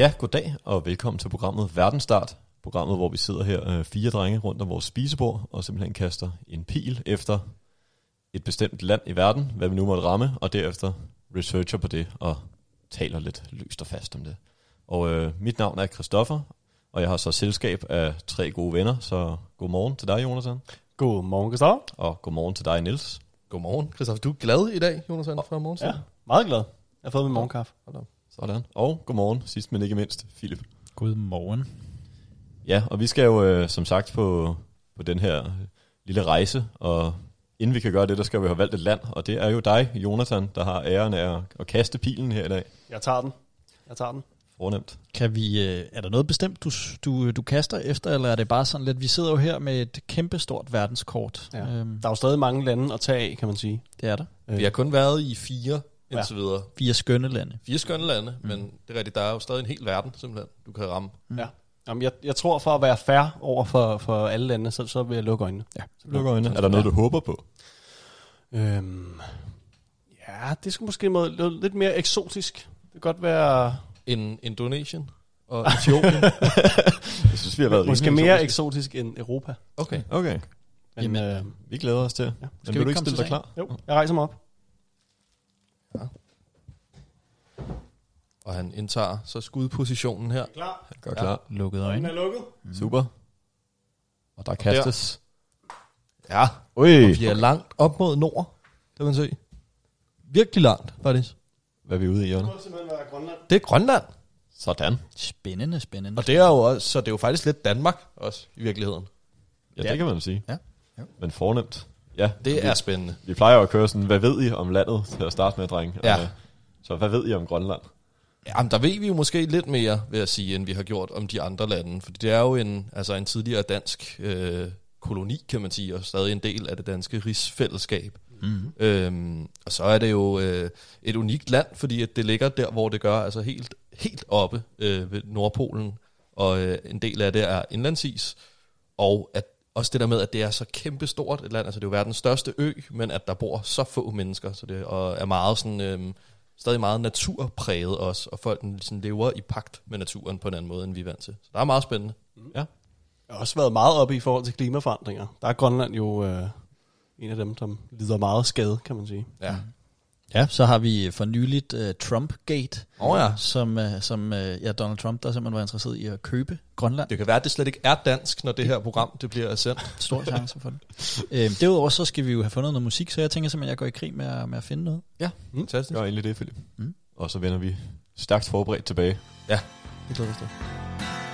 Ja, goddag og velkommen til programmet Verdensstart. Programmet, hvor vi sidder her øh, fire drenge rundt om vores spisebord og simpelthen kaster en pil efter et bestemt land i verden, hvad vi nu måtte ramme, og derefter researcher på det og taler lidt løst og fast om det. Og øh, mit navn er Christoffer, og jeg har så selskab af tre gode venner, så god morgen til dig, Jonathan, Godmorgen, Christoffer. og god morgen til dig, Nils. Godmorgen, Christoffer. Du er glad i dag, Jonas, fra morgen Ja, meget glad. Jeg har fået min morgenkaffe. Sådan. Og god morgen, sidst men ikke mindst, Philip. Godmorgen. Ja, og vi skal jo øh, som sagt på, på den her øh, lille rejse, og inden vi kan gøre det, der skal vi have valgt et land, og det er jo dig, Jonathan, der har æren af at, at kaste pilen her i dag. Jeg tager den. Jeg tager den. Fornemt. Kan vi, øh, er der noget bestemt, du, du, du kaster efter, eller er det bare sådan lidt, vi sidder jo her med et kæmpestort verdenskort. Ja. Øhm, Der er jo stadig mange lande at tage af, kan man sige. det er der. Vi har kun været i fire Ja. indtil videre. Fire skønne lande. Fire skønne lande, mm. men det er rigtigt, der er jo stadig en hel verden, simpelthen, du kan ramme. Ja. Jamen, jeg, jeg tror, for at være fair over for, for alle lande, så, så vil jeg lukke øjnene. Ja. Luk øjnene. Er der noget, du håber på? Øhm, ja, det skulle måske måde, lidt- mere eksotisk. Det kan godt være En Indonesien og Etiopien. Jeg synes, vi har været måske mere eksotisk end Europa. Okay. Okay, Men, Jamen, øh, vi glæder os til. Ja. Men Skal vil vi du ikke komme stille til dig klar? jo, jeg rejser mig op. Og han indtager så skudpositionen her. Klar. Gør Ja. klar. Lukkede øjne. er lukket. Super. Og der kastes. Ja, Ui, vi er langt op mod nord, kan man se. Virkelig langt, faktisk. hvad er vi ude i, Jørgen? Det Grønland. Det er Grønland. Sådan. Spændende, spændende. Og det er jo også, så det er jo faktisk lidt Danmark også, i virkeligheden. Ja, Ja. det kan man sige. Ja. Jo. Men fornemt. Ja, Det vi, er spændende. vi plejer jo at køre sådan, hvad ved I om landet til at starte med, dreng? Ja. Og, så hvad ved I om Grønland? Jamen, der ved vi jo måske lidt mere, vil jeg sige, end vi har gjort om de andre lande. Fordi det er jo en, altså en tidligere dansk øh, koloni, kan man sige, og stadig en del af det danske rigsfællesskab. Mm. Øhm, og så er det jo øh, et unikt land, fordi at det ligger der, hvor det gør, altså helt, helt oppe øh, ved Nordpolen. Og øh, en del af det er indlandsis. Og at også det der med, at det er så kæmpestort et land, altså det er jo verdens største ø, men at der bor så få mennesker, så det og er meget sådan, øhm, stadig meget naturpræget også, og folk sådan lever i pagt med naturen på en anden måde, end vi er vant til. Så der er meget spændende. Jeg har også været meget oppe i forhold til klimaforandringer. Der er Grønland jo øh, en af dem, som lider meget skade, kan man sige. Ja. Ja, så har vi for nyligt uh, Trump-gate, Åh ja. som, uh, som uh, ja, Donald Trump, der simpelthen var interesseret i at købe Grønland. Det kan være, at det slet ikke er dansk, når det her program det bliver sendt. Stor chance for det. øhm, derudover så skal vi jo have fundet noget musik, så jeg tænker simpelthen, at jeg går i krig med at, med at finde noget. Fantastisk. Gør egentlig det, Philip. Mm. Og så vender vi stærkt forberedt tilbage. Det glæder vi os til.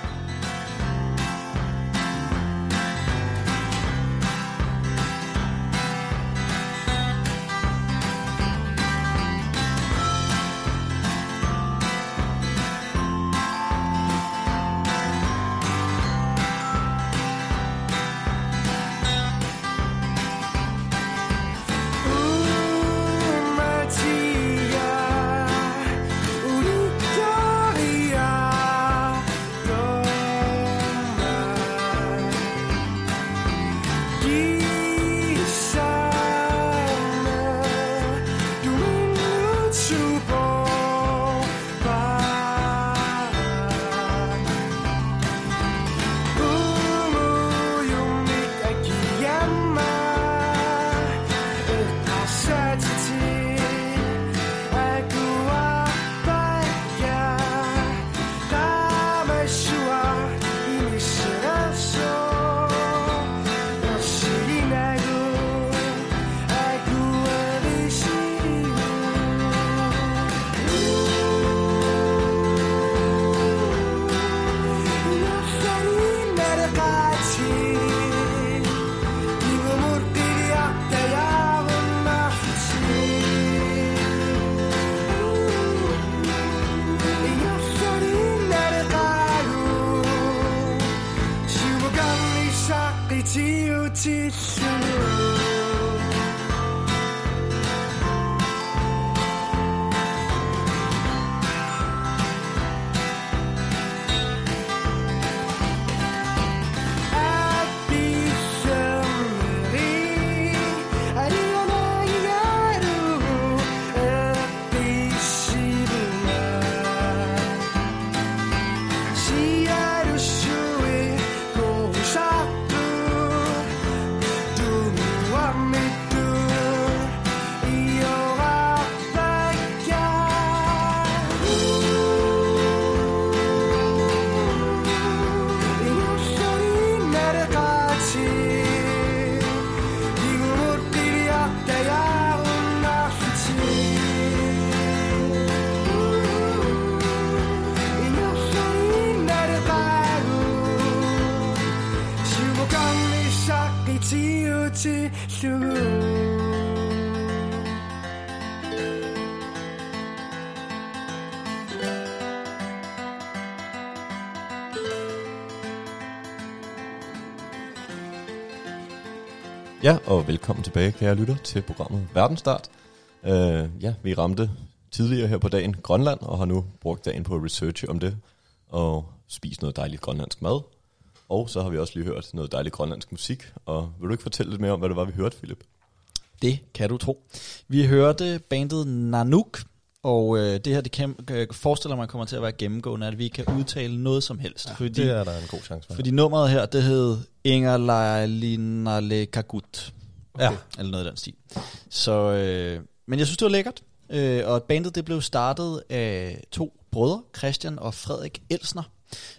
Og velkommen tilbage, kære lytter, til programmet Verdensstart. Uh, ja, vi ramte tidligere her på dagen Grønland, og har nu brugt dagen på at researche om det, og spise noget dejligt grønlandsk mad. Og så har vi også lige hørt noget dejligt grønlandsk musik, og vil du ikke fortælle lidt mere om, hvad det var, vi hørte, Philip? Det kan du tro. Vi hørte bandet Nanook, og øh, det her det kan, øh, forestiller mig kommer til at være gennemgående, at vi ikke kan udtale noget som helst. Ja, fordi, Det er der en god chance for. fordi nummeret her, det hed Inger Lalinale Kagut. Ja. Eller noget i den stil. Så, øh, men jeg synes, det var lækkert. Øh, og bandet det blev startet af to brødre, Christian og Frederik Elsner,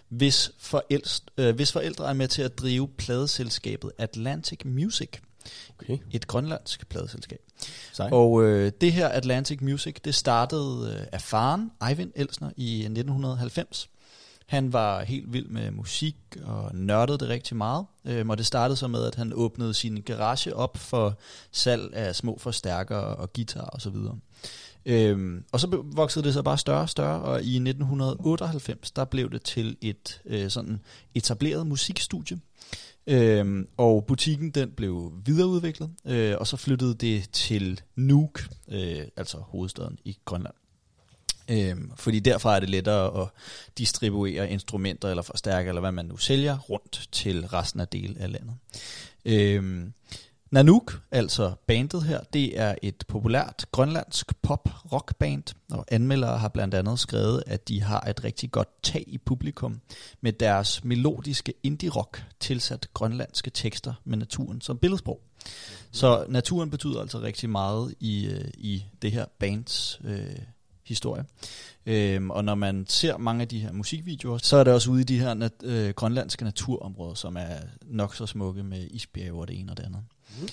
hvis, forældre, øh, hvis forældre er med til at drive pladeselskabet Atlantic Music. Okay. Et grønlandsk pladeselskab. Sej. Og øh, det her Atlantic Music, det startede øh, af faren, Eivind Elsner, i 1990. Han var helt vild med musik og nørdede det rigtig meget. Øhm, og det startede så med, at han åbnede sin garage op for salg af små forstærkere og guitar osv. Øhm, og så voksede det så bare større og større, og i 1998, der blev det til et øh, sådan etableret musikstudie. Øhm, og butikken den blev videreudviklet, øh, og så flyttede det til Nuuk, øh, altså hovedstaden i Grønland. Øhm, fordi derfra er det lettere at distribuere instrumenter eller forstærkere, eller hvad man nu sælger, rundt til resten af del af landet. Øhm, Nanook, altså bandet her, det er et populært grønlandsk pop-rock-band, og anmeldere har blandt andet skrevet, at de har et rigtig godt tag i publikum med deres melodiske indie-rock tilsat grønlandske tekster med naturen som billedsprog. Så naturen betyder altså rigtig meget i, øh, i det her bands øh, historie. Øhm, og når man ser mange af de her musikvideoer, så er det også ude i de her nat- øh, grønlandske naturområder, som er nok så smukke med isbjerge og det ene og det andet. Mm.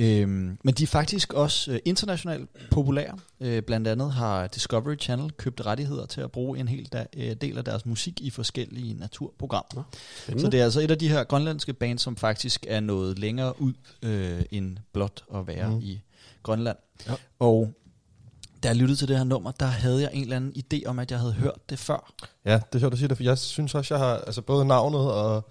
Øhm, men de er faktisk også øh, internationalt populære. Øh, blandt andet har Discovery Channel købt rettigheder til at bruge en hel da, øh, del af deres musik i forskellige naturprogrammer. Spændende. Så det er altså et af de her grønlandske bands, som faktisk er nået længere ud øh, end blot at være mm. i Grønland. Ja. Og da jeg lyttede til det her nummer, der havde jeg en eller anden idé om, at jeg havde hørt det før. Ja, det er sjovt at sige det, for jeg synes også, jeg har, altså både navnet og,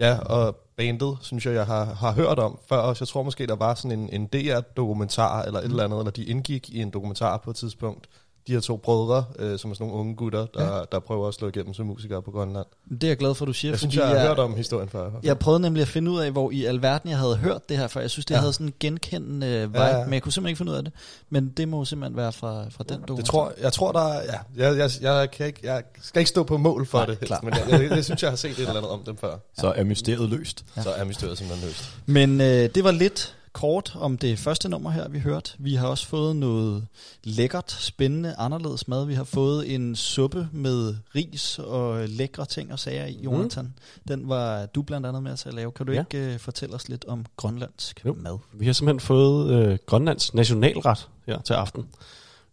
ja, og bandet, synes jeg, jeg har, har hørt om før også. Jeg tror måske, der var sådan en, en DR-dokumentar eller et eller andet, eller de indgik i en dokumentar på et tidspunkt. De her to brødre, øh, som er sådan nogle unge gutter, der, ja. der prøver at slå igennem som musikere på Grønland. Det er jeg glad for, du siger, Jeg synes, jeg har jeg, hørt om historien før. jeg prøvede nemlig at finde ud af, hvor i alverden jeg havde hørt det her før. Jeg synes, det Ja. havde sådan en genkendende øh, vibe, Ja, ja, men jeg kunne simpelthen ikke finde ud af det. Men det må simpelthen være fra, fra den dokumentar. Det tror, jeg tror, der er, ja, jeg, jeg, jeg, kan ikke, jeg skal ikke stå på mål for Nej, det, helst, klart. men jeg, jeg, jeg, synes, jeg har set et eller andet om dem før. Så er mysteriet løst. Ja. Så er mysteriet simpelthen løst. Men øh, det var lidt kort om det første nummer her, vi hørte. Vi har også fået noget lækkert, spændende, anderledes mad. Vi har fået en suppe med ris og lækre ting og sager i, Jonathan. Mm. Den var du blandt andet med til at lave. Kan du Ja. ikke øh, fortælle os lidt om grønlandsk Jo. mad? Vi har simpelthen fået øh, Grønlands nationalret her til aften.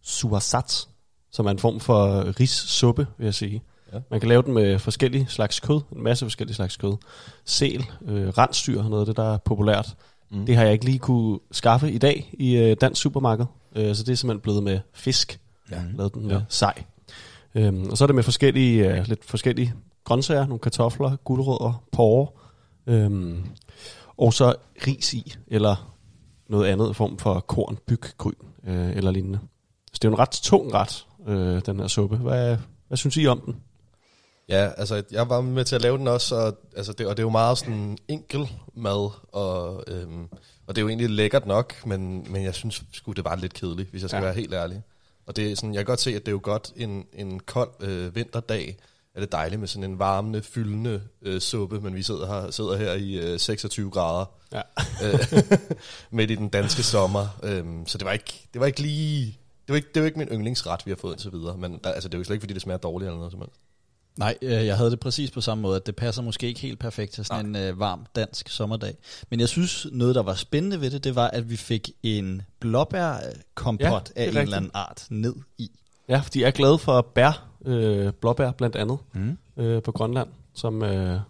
Suasat, som er en form for rissuppe, vil jeg sige. Ja. Man kan lave den med forskellige slags kød, en masse forskellige slags kød. Sæl, øh, rensdyr, noget af det, der er populært. Mm. Det har jeg ikke lige kunne skaffe i dag i øh, dansk supermarked, øh, så det er simpelthen blevet med fisk. Ja. Lavet den med Ja. sej. Øhm, og så er det med forskellige, øh, lidt forskellige grøntsager, nogle kartofler, gulerødder, porre, øhm, og så ris i, eller noget andet form for korn, byg, gryn øh, eller lignende. Så det er jo en ret tung ret, øh, den her suppe. Hvad, hvad synes I om den? Ja, altså jeg var med til at lave den også, og, altså, det, og det er jo meget sådan enkel mad, og, øhm, og det er jo egentlig lækkert nok, men, men jeg synes sgu, det var lidt kedeligt, hvis jeg skal ja. Være helt ærlig. Og det er sådan, jeg kan godt se, at det er jo godt en, en kold øh, vinterdag, er det dejligt med sådan en varmende, fyldende øh, suppe, men vi sidder her, sidder her i øh, 26 grader Ja. øh, midt i den danske sommer. Øhm, så det var ikke, det var ikke lige... Det var ikke, det var ikke min yndlingsret, vi har fået indtil videre. Men der, altså, det er jo slet ikke, fordi det smager dårligt eller noget som helst. Nej, øh, jeg havde det præcis på samme måde, at det passer måske ikke helt perfekt til sådan en øh, varm dansk sommerdag. Men jeg synes, noget der var spændende ved det, det var, at vi fik en blåbærkompot Ja, af en rigtigt. eller anden art ned i. Ja, fordi jeg er glad for bær, øh, blåbær blandt andet, Mm. øh, på Grønland, som, øh,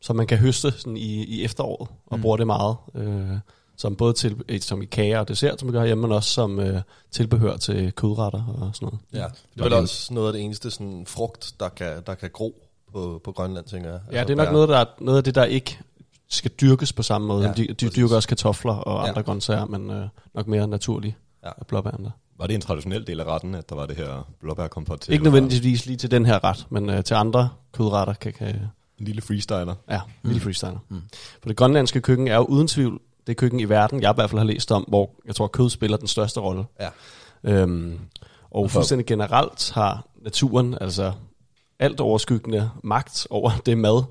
som man kan høste sådan i, i efteråret, og Mm. bruger det meget. Øh, som både til, øh, som i kager og dessert, som vi gør hjemme, men også som øh, tilbehør til kødretter og sådan noget. Ja, det er vel også noget af det eneste sådan, frugt, der kan, der kan gro på, på Grønland, tænker jeg. Ja, Altså, det er nok bær. noget, der er, noget af det, der ikke skal dyrkes på samme måde. Ja, Ja, de, de præcis. dyrker også kartofler og Ja. andre grøntsager, men øh, nok mere naturligt Ja. af blåbærne der. Var det en traditionel del af retten, at der var det her blåbærkompot til? Ikke nødvendigvis lige til den her ret, men øh, til andre kødretter kan, kan En lille freestyler. ja, mm. lille freestyler. Mm. Mm. For det grønlandske køkken er jo uden tvivl det køkken i verden, jeg i hvert fald har læst om, hvor jeg tror, kød spiller den største rolle. Ja. Øhm, og fuldstændig generelt har naturen altså alt overskyggende magt over det mad,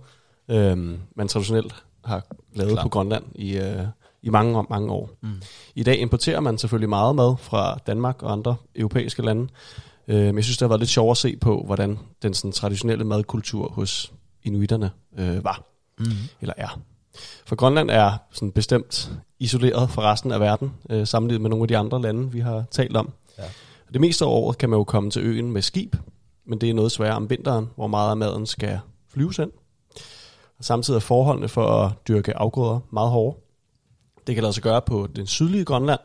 øhm, man traditionelt har lavet Klart. på Grønland i, øh, i mange, mange år. Mm. I dag importerer man selvfølgelig meget mad fra Danmark og andre europæiske lande. Øh, men jeg synes, det har været lidt sjovt at se på, hvordan den sådan, traditionelle madkultur hos inuiterne øh, var, Mm. eller er. For Grønland er sådan bestemt isoleret fra resten af verden, øh, sammenlignet med nogle af de andre lande, vi har talt om. Ja. Det meste af året kan man jo komme til øen med skib, men det er noget sværere om vinteren, hvor meget af maden skal flyves ind. Og samtidig er forholdene for at dyrke afgrøder meget hårde. Det kan lade sig gøre på den sydlige Grønland,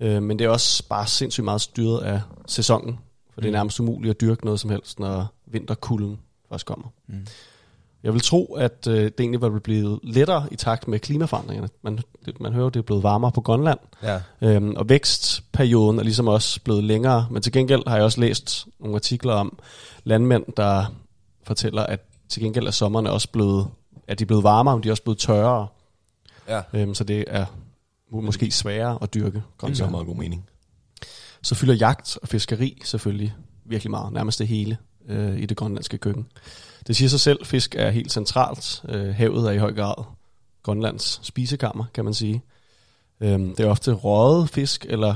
øh, men det er også bare sindssygt meget styret af sæsonen, for det er Mm. nærmest umuligt at dyrke noget som helst, når vinterkulden først kommer. Mm. Jeg vil tro, at øh, det egentlig var blevet lettere i takt med klimaforandringerne. Man, det, man hører, at det er blevet varmere på Grønland, Ja, Øhm, og vækstperioden er ligesom også blevet længere, men til gengæld har jeg også læst nogle artikler om landmænd, der fortæller, at til gengæld er sommerne også blevet, at de er blevet varmere, men de er også blevet tørrere, ja. øhm, så det er må- måske sværere at dyrke. Det giver grøntsager. meget god mening. Så fylder jagt og fiskeri selvfølgelig virkelig meget, nærmest det hele øh, i det grønlandske køkken. Det siger sig selv, fisk er helt centralt. Øh, havet er i høj grad Grønlands spisekammer, kan man sige. Øhm, det er ofte røget fisk eller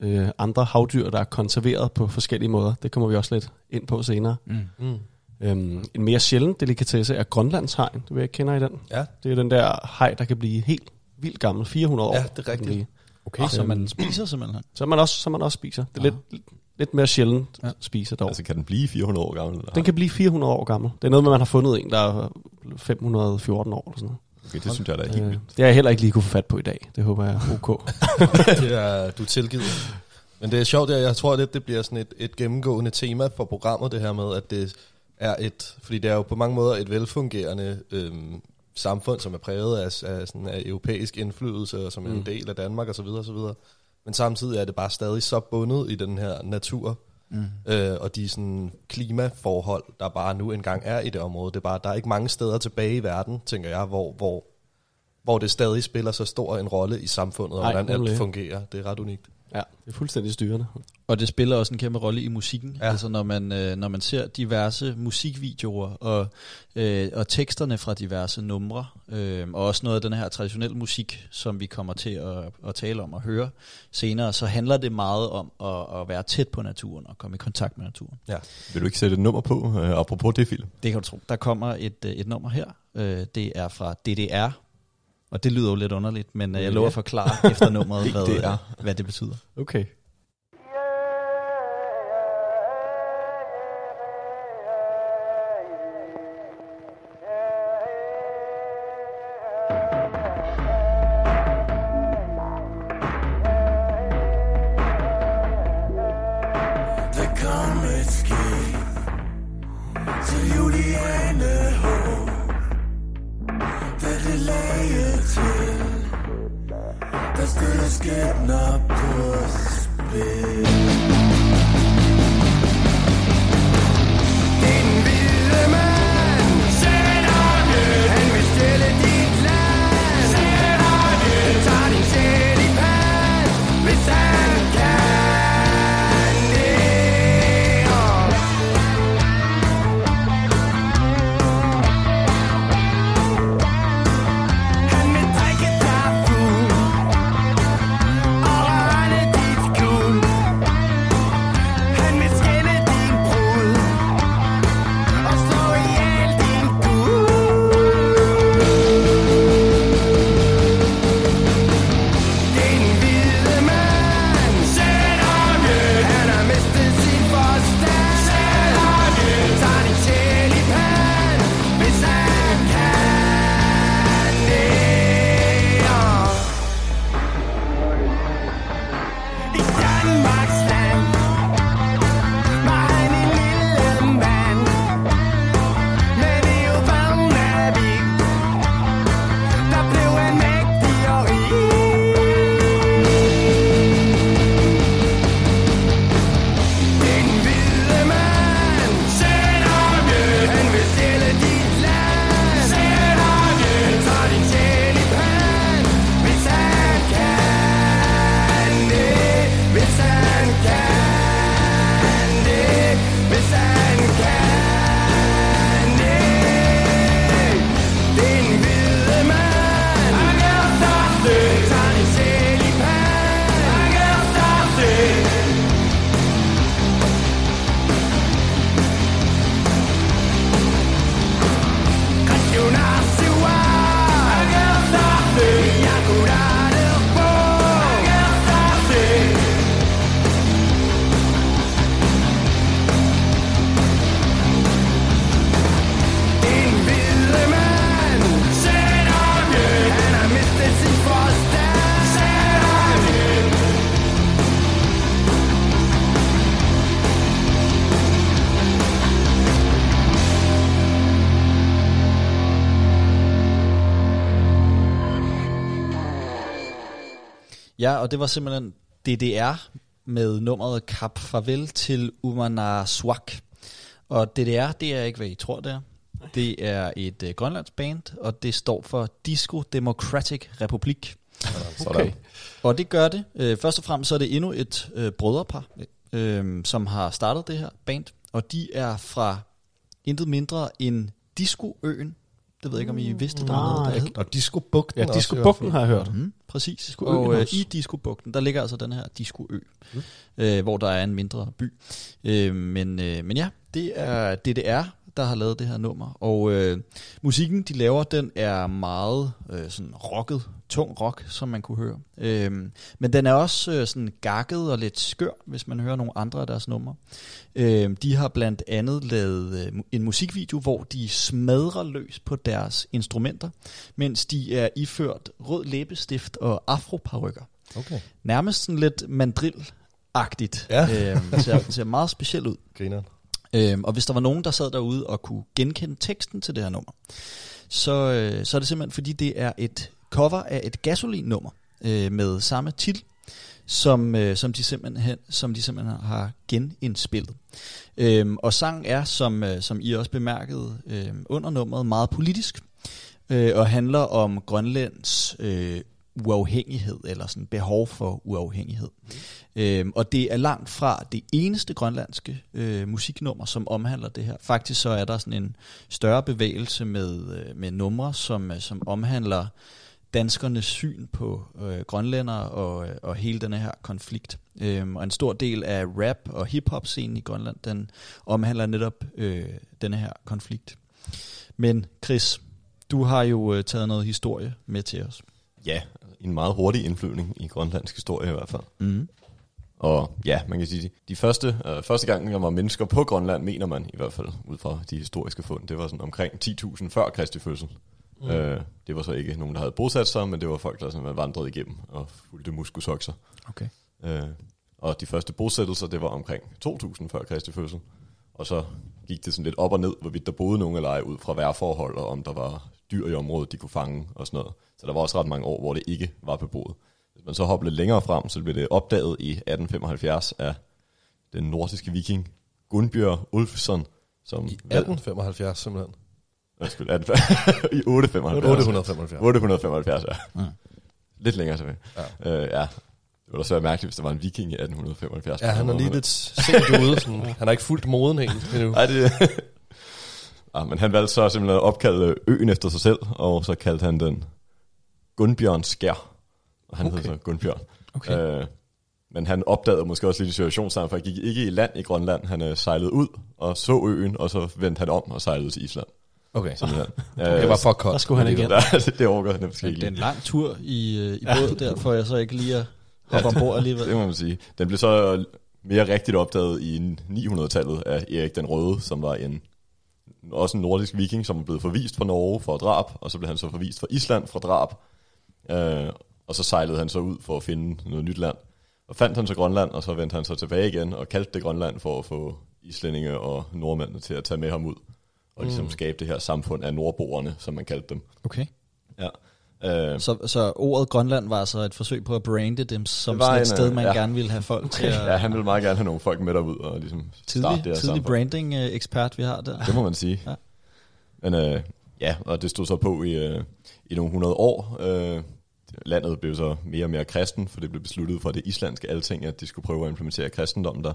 øh, andre havdyr, der er konserveret på forskellige måder. Det kommer vi også lidt ind på senere. Mm. Mm. Øhm, en mere sjælden delikatesse er Grønlandshegn. Det vil jeg kender i den. Ja, Det er den der hej, der kan blive helt vildt gammel. 400 år. Ja, det er rigtigt. Okay, så man spiser simpelthen. Så man også, så man også spiser. Det er Ja. lidt, lidt mere sjældent Ja. ja. spise dog. Altså kan den blive 400 år gammel? Eller? Den kan blive 400 år gammel. Det er noget med, man har fundet en, der er 514 år eller sådan Okay, det synes jeg da er helt noget. Øh, vildt. det har jeg heller ikke lige kunne få fat på i dag. Det håber jeg er ok. det er, du er tilgivet. Men det er sjovt, at jeg tror, at det bliver sådan et, et gennemgående tema for programmet, det her med, at det er et, fordi det er jo på mange måder et velfungerende øhm, samfund, som er præget af, af, sådan, af europæisk indflydelse, og som er en Mm. del af Danmark osv. videre. Men samtidig er det bare stadig så bundet i den her natur, Mm. øh, og de sådan, klimaforhold, der bare nu engang er i det område. Det er bare, der er ikke mange steder tilbage i verden, tænker jeg, hvor, hvor, hvor det stadig spiller så stor en rolle i samfundet, og Nej, hvordan alt fungerer. Det er ret unikt. Ja, det er fuldstændig styrende. Og det spiller også en kæmpe rolle i musikken. Ja. Ja. Altså når man, øh, når man ser diverse musikvideoer og, øh, og teksterne fra diverse numre, øh, og også noget af den her traditionelle musik, som vi kommer til at, at tale om og høre senere, så handler det meget om at, at være tæt på naturen og komme i kontakt med naturen. Vil du ikke sætte et nummer på, øh, apropos det film? Det kan du tro. Der kommer et, øh, et nummer her. Øh, det er fra DDR. Og det lyder jo lidt underligt, men øh, jeg lover at forklare efter nummeret, hvad, DDR. øh, hvad det betyder. Okay. Ja, og det var simpelthen DDR med nummeret Kap Farvel til Umanaswak. Og DDR, det er ikke, hvad I tror, det er. Det er et øh, grønlandsk band, og det står for Disco Democratic Republik. Sådan. Og det gør det. Øh, først og fremmest så er det endnu et øh, brødrepar, øh, som har startet det her band. Og de er fra intet mindre end Discoøen. Det ved jeg ikke, om I vidste, der var noget, der hed. Og Disco Bugten Ja, også Disco i hvert Bugten fald. har jeg hørt. Mm, præcis. Discoøen Og øh, også. i Discobugten, der ligger altså den her Discoø, mm. øh, hvor der er en mindre by. Øh, men, øh, men ja, det er DDR, der har lavet det her nummer. Og øh, musikken, de laver, den er meget øh, sådan rocket, tung rock, som man kunne høre. Øh, men den er også øh, sådan gakket og lidt skør, hvis man hører nogle andre af deres numre. Øh, de har blandt andet lavet øh, en musikvideo, hvor de smadrer løs på deres instrumenter, mens de er iført rød læbestift og afroparykker. Okay, Nærmest sådan lidt mandrill-agtigt. Ja. Øhm, ser, ser meget specielt ud. grineren. Øhm, og hvis der var nogen, der sad derude og kunne genkende teksten til det her nummer, så, øh, så er det simpelthen, fordi det er et cover af et gasolin-nummer øh, med samme titel, som, øh, som, de simpelthen, som de simpelthen har genindspillet. Øhm, og sangen er, som, øh, som I også bemærkede øh, under nummeret, meget politisk, øh, og handler om Grønlands øh, uafhængighed, eller sådan behov for uafhængighed. Mm. Øhm, og det er langt fra det eneste grønlandske øh, musiknummer, som omhandler det her. Faktisk så er der sådan en større bevægelse med, øh, med numre, som, øh, som omhandler danskernes syn på øh, grønlændere og, øh, og hele denne her konflikt. Øhm, og en stor del af rap og hiphop scenen i Grønland, den omhandler netop øh, denne her konflikt. Men Chris, du har jo øh, taget noget historie med til os. Ja, en meget hurtig indflyvning i grønlandsk historie i hvert fald. Mm. Og ja, man kan sige, de første, øh, første gang, der var mennesker på Grønland, mener man i hvert fald, ud fra de historiske fund, det var sådan omkring 10.000 før Kristi fødsel. Mm. Øh, det var så ikke nogen, der havde bosat sig, men det var folk, der sådan var vandret igennem og fulgte muskusokser. Okay. Øh, og de første bosættelser, det var omkring 2.000 før Kristi fødsel. Og så gik det sådan lidt op og ned, hvorvidt der boede nogen eller ej, ud fra vejrforhold, og om der var dyr i området, de kunne fange og sådan noget. Så der var også ret mange år, hvor det ikke var beboet. Hvis man så hopper lidt længere frem, så blev det opdaget i 1875 af den nordiske viking Gunbjørn Ulfsson, som I 1875 simpelthen. Undskyld, 18, i 875. 875. 875, ja. Mm. Lidt længere tilbage. Ja. Øh, ja. Det var da så mærkeligt, hvis der var en viking i 1875. Ja, han er lige lidt sent ude. Sådan. Han har ikke fulgt moden helt endnu. Nej, det... ja, men han valgte så simpelthen at opkalde øen efter sig selv, og så kaldte han den Gunbjørn Skær. Og han okay. hed så Gunbjørn. Okay. Øh, men han opdagede måske også lidt i situationstegn, for han gik ikke i land i Grønland. Han øh, sejlede ud og så øen, og så vendte han om og sejlede til Island. Okay, Simpelthen. det var for koldt. Der skulle han igen. Ja, det, overgår han måske ikke det er en lang tur i, øh, i båd der, for jeg så ikke lige at hoppe ombord alligevel. Det må man sige. Den blev så mere rigtigt opdaget i 900-tallet af Erik den Røde, som var en også en nordisk viking, som blev forvist fra Norge for drab, og så blev han så forvist fra Island for drab. Øh, og så sejlede han så ud for at finde noget nyt land. Og fandt han så Grønland, og så vendte han så tilbage igen og kaldte det Grønland for at få islændinge og nordmændene til at tage med ham ud. Og ligesom Mm. skabe det her samfund af nordboerne, som man kaldte dem. Okay. Ja. Øh, Så, så ordet Grønland var altså et forsøg på at brande dem som sådan et en, sted, øh, man ja. gerne ville have folk til at... ja, han ville meget gerne have nogle folk med derud og ligesom starte tidlig, det her tidlig branding-ekspert, vi har der. Det må man sige. Ja. Ja. Men øh, ja, og det stod så på i, øh, i nogle hundrede år. Øh, landet blev så mere og mere kristen, for det blev besluttet fra det islandske alting, at de skulle prøve at implementere kristendommen der.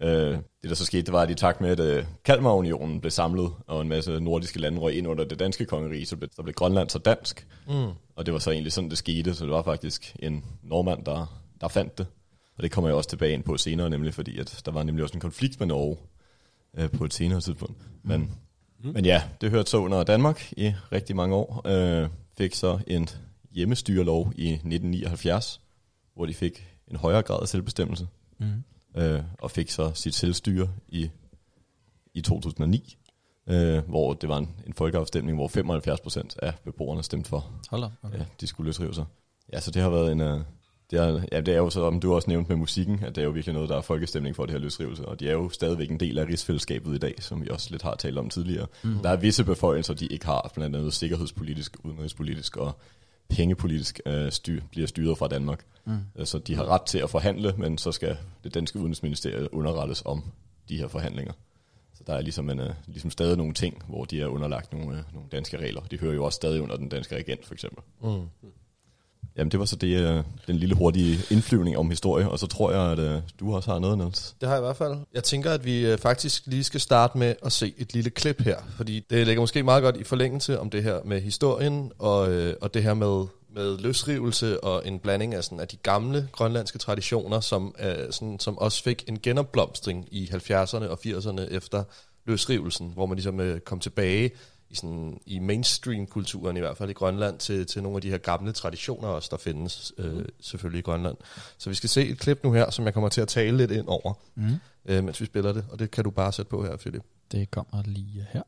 Øh, det der så skete, det var, at i takt med, at øh, Kalmarunionen blev samlet, og en masse nordiske lande røg ind under det danske kongerige, så blev, så blev Grønland så dansk. Mm. Og det var så egentlig sådan, det skete, så det var faktisk en nordmand, der, der fandt det. Og det kommer jeg også tilbage ind på senere, nemlig fordi, at der var nemlig også en konflikt med Norge øh, på et senere tidspunkt. Men, mm. men ja, det hørte så under Danmark i rigtig mange år. Øh, fik så en hjemmestyrelov i 1979, hvor de fik en højere grad af selvbestemmelse, Mm. Øh, og fik så sit selvstyre i, i 2009, øh, hvor det var en, en folkeafstemning, hvor 75 procent af beboerne stemte for, Hold op. Okay. ja, de skulle løsrive sig. Ja, så det har været en... Uh, det er, ja, det er jo så, om du også nævnt med musikken, at det er jo virkelig noget, der er folkestemning for det her løsrivelse, og de er jo stadigvæk en del af rigsfællesskabet i dag, som vi også lidt har talt om tidligere. Mm. Der er visse beføjelser, de ikke har, blandt andet sikkerhedspolitisk, udenrigspolitisk og pengepolitisk øh, styr, bliver styret fra Danmark. Mm. Så de har ret til at forhandle, men så skal det danske udenrigsministerium underrettes om de her forhandlinger. Så der er ligesom, en, øh, ligesom stadig nogle ting, hvor de er underlagt nogle, øh, nogle danske regler. De hører jo også stadig under den danske regent, for eksempel. Mm. Jamen, det var så det, øh, den lille hurtige indflyvning om historie, og så tror jeg, at øh, du også har noget, Niels. Det har jeg i hvert fald. Jeg tænker, at vi øh, faktisk lige skal starte med at se et lille klip her, fordi det ligger måske meget godt i forlængelse om det her med historien, og, øh, og det her med, med løsrivelse og en blanding af, sådan, af de gamle grønlandske traditioner, som, øh, sådan, som også fik en genopblomstring i 70'erne og 80'erne efter løsrivelsen, hvor man ligesom øh, kom tilbage i, sådan, i mainstream-kulturen, i hvert fald i Grønland, til, til nogle af de her gamle traditioner også, der findes øh, selvfølgelig i Grønland. Så vi skal se et klip nu her, som jeg kommer til at tale lidt ind over, Mm. øh, mens vi spiller det, og det kan du bare sætte på her, Philip. Det kommer lige her.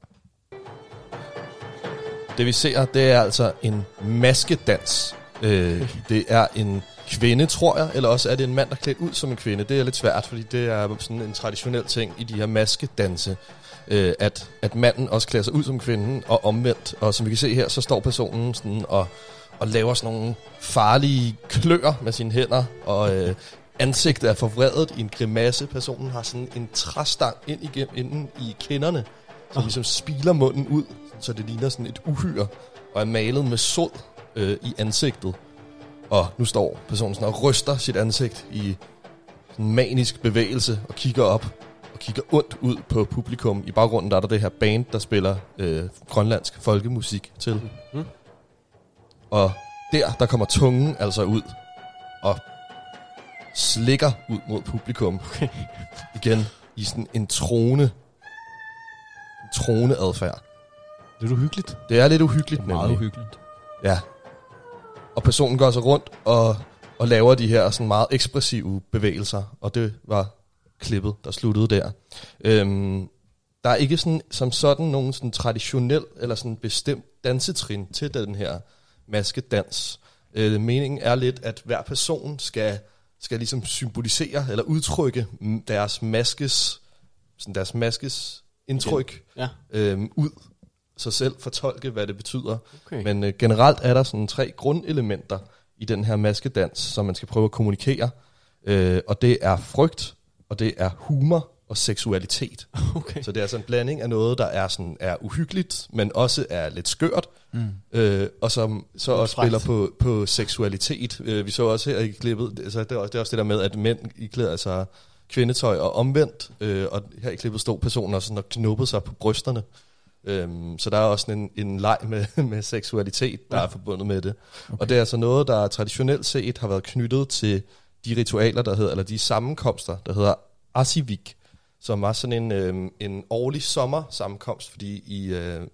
Det vi ser, det er altså en maskedans. Øh, det er en kvinde, tror jeg, eller også er det en mand, der er klædt ud som en kvinde. Det er lidt svært, fordi det er sådan en traditionel ting i de her maskedanse, øh, at, at manden også klæder sig ud som kvinden, og omvendt. Og som vi kan se her, så står personen sådan og, og laver sådan nogle farlige klør med sine hænder, og øh, ansigtet er forvredet i en grimasse. Personen har sådan en træstang ind igennem inden i kinderne, som ligesom spiler munden ud, så det ligner sådan et uhyre, og er malet med sod øh, i ansigtet. Og nu står personen sådan og ryster sit ansigt i en manisk bevægelse og kigger op og kigger ondt ud på publikum. I baggrunden der er der det her band, der spiller øh, grønlandsk folkemusik til. Mhm. Og der, der kommer tungen altså ud og slikker ud mod publikum. Okay. Igen i sådan en trone, en trone adfærd. Lidt uhyggeligt. Det er lidt uhyggeligt, Meget nemlig. uhyggeligt. Ja. Og personen går så rundt og, og laver de her sådan meget ekspressive bevægelser, og det var klippet, der sluttede der. Øhm, der er ikke sådan, som sådan nogen sådan traditionel eller sådan bestemt dansetrin til den her maskedans. Øh, meningen er lidt, at hver person skal, skal ligesom symbolisere eller udtrykke deres maskes, sådan deres maskes indtryk Ja. øhm, ud, så selv fortolke, hvad det betyder. Okay. Men øh, generelt er der sådan tre grundelementer i den her maskedans, som man skal prøve at kommunikere. Øh, og det er frygt, og det er humor og seksualitet. okay. Så det er altså en blanding af noget, der er, sådan, er uhyggeligt, men også er lidt skørt, Mm. øh, og som så også frækt. spiller på, på seksualitet. Øh, vi så også her i klippet, altså det, er også, det er også det der med, at mænd iklæder sig kvindetøj og omvendt, øh, og her i klippet stod personen også sådan og knuppede sig på brysterne. Øhm, så der er også sådan en, en leg med, med seksualitet, der ja. er forbundet med det. Okay. Og det er altså noget, der traditionelt set har været knyttet til de ritualer, der hedder, eller de sammenkomster, der hedder Asivik, som var sådan en, øhm, en årlig sommersammenkomst, fordi i, øh,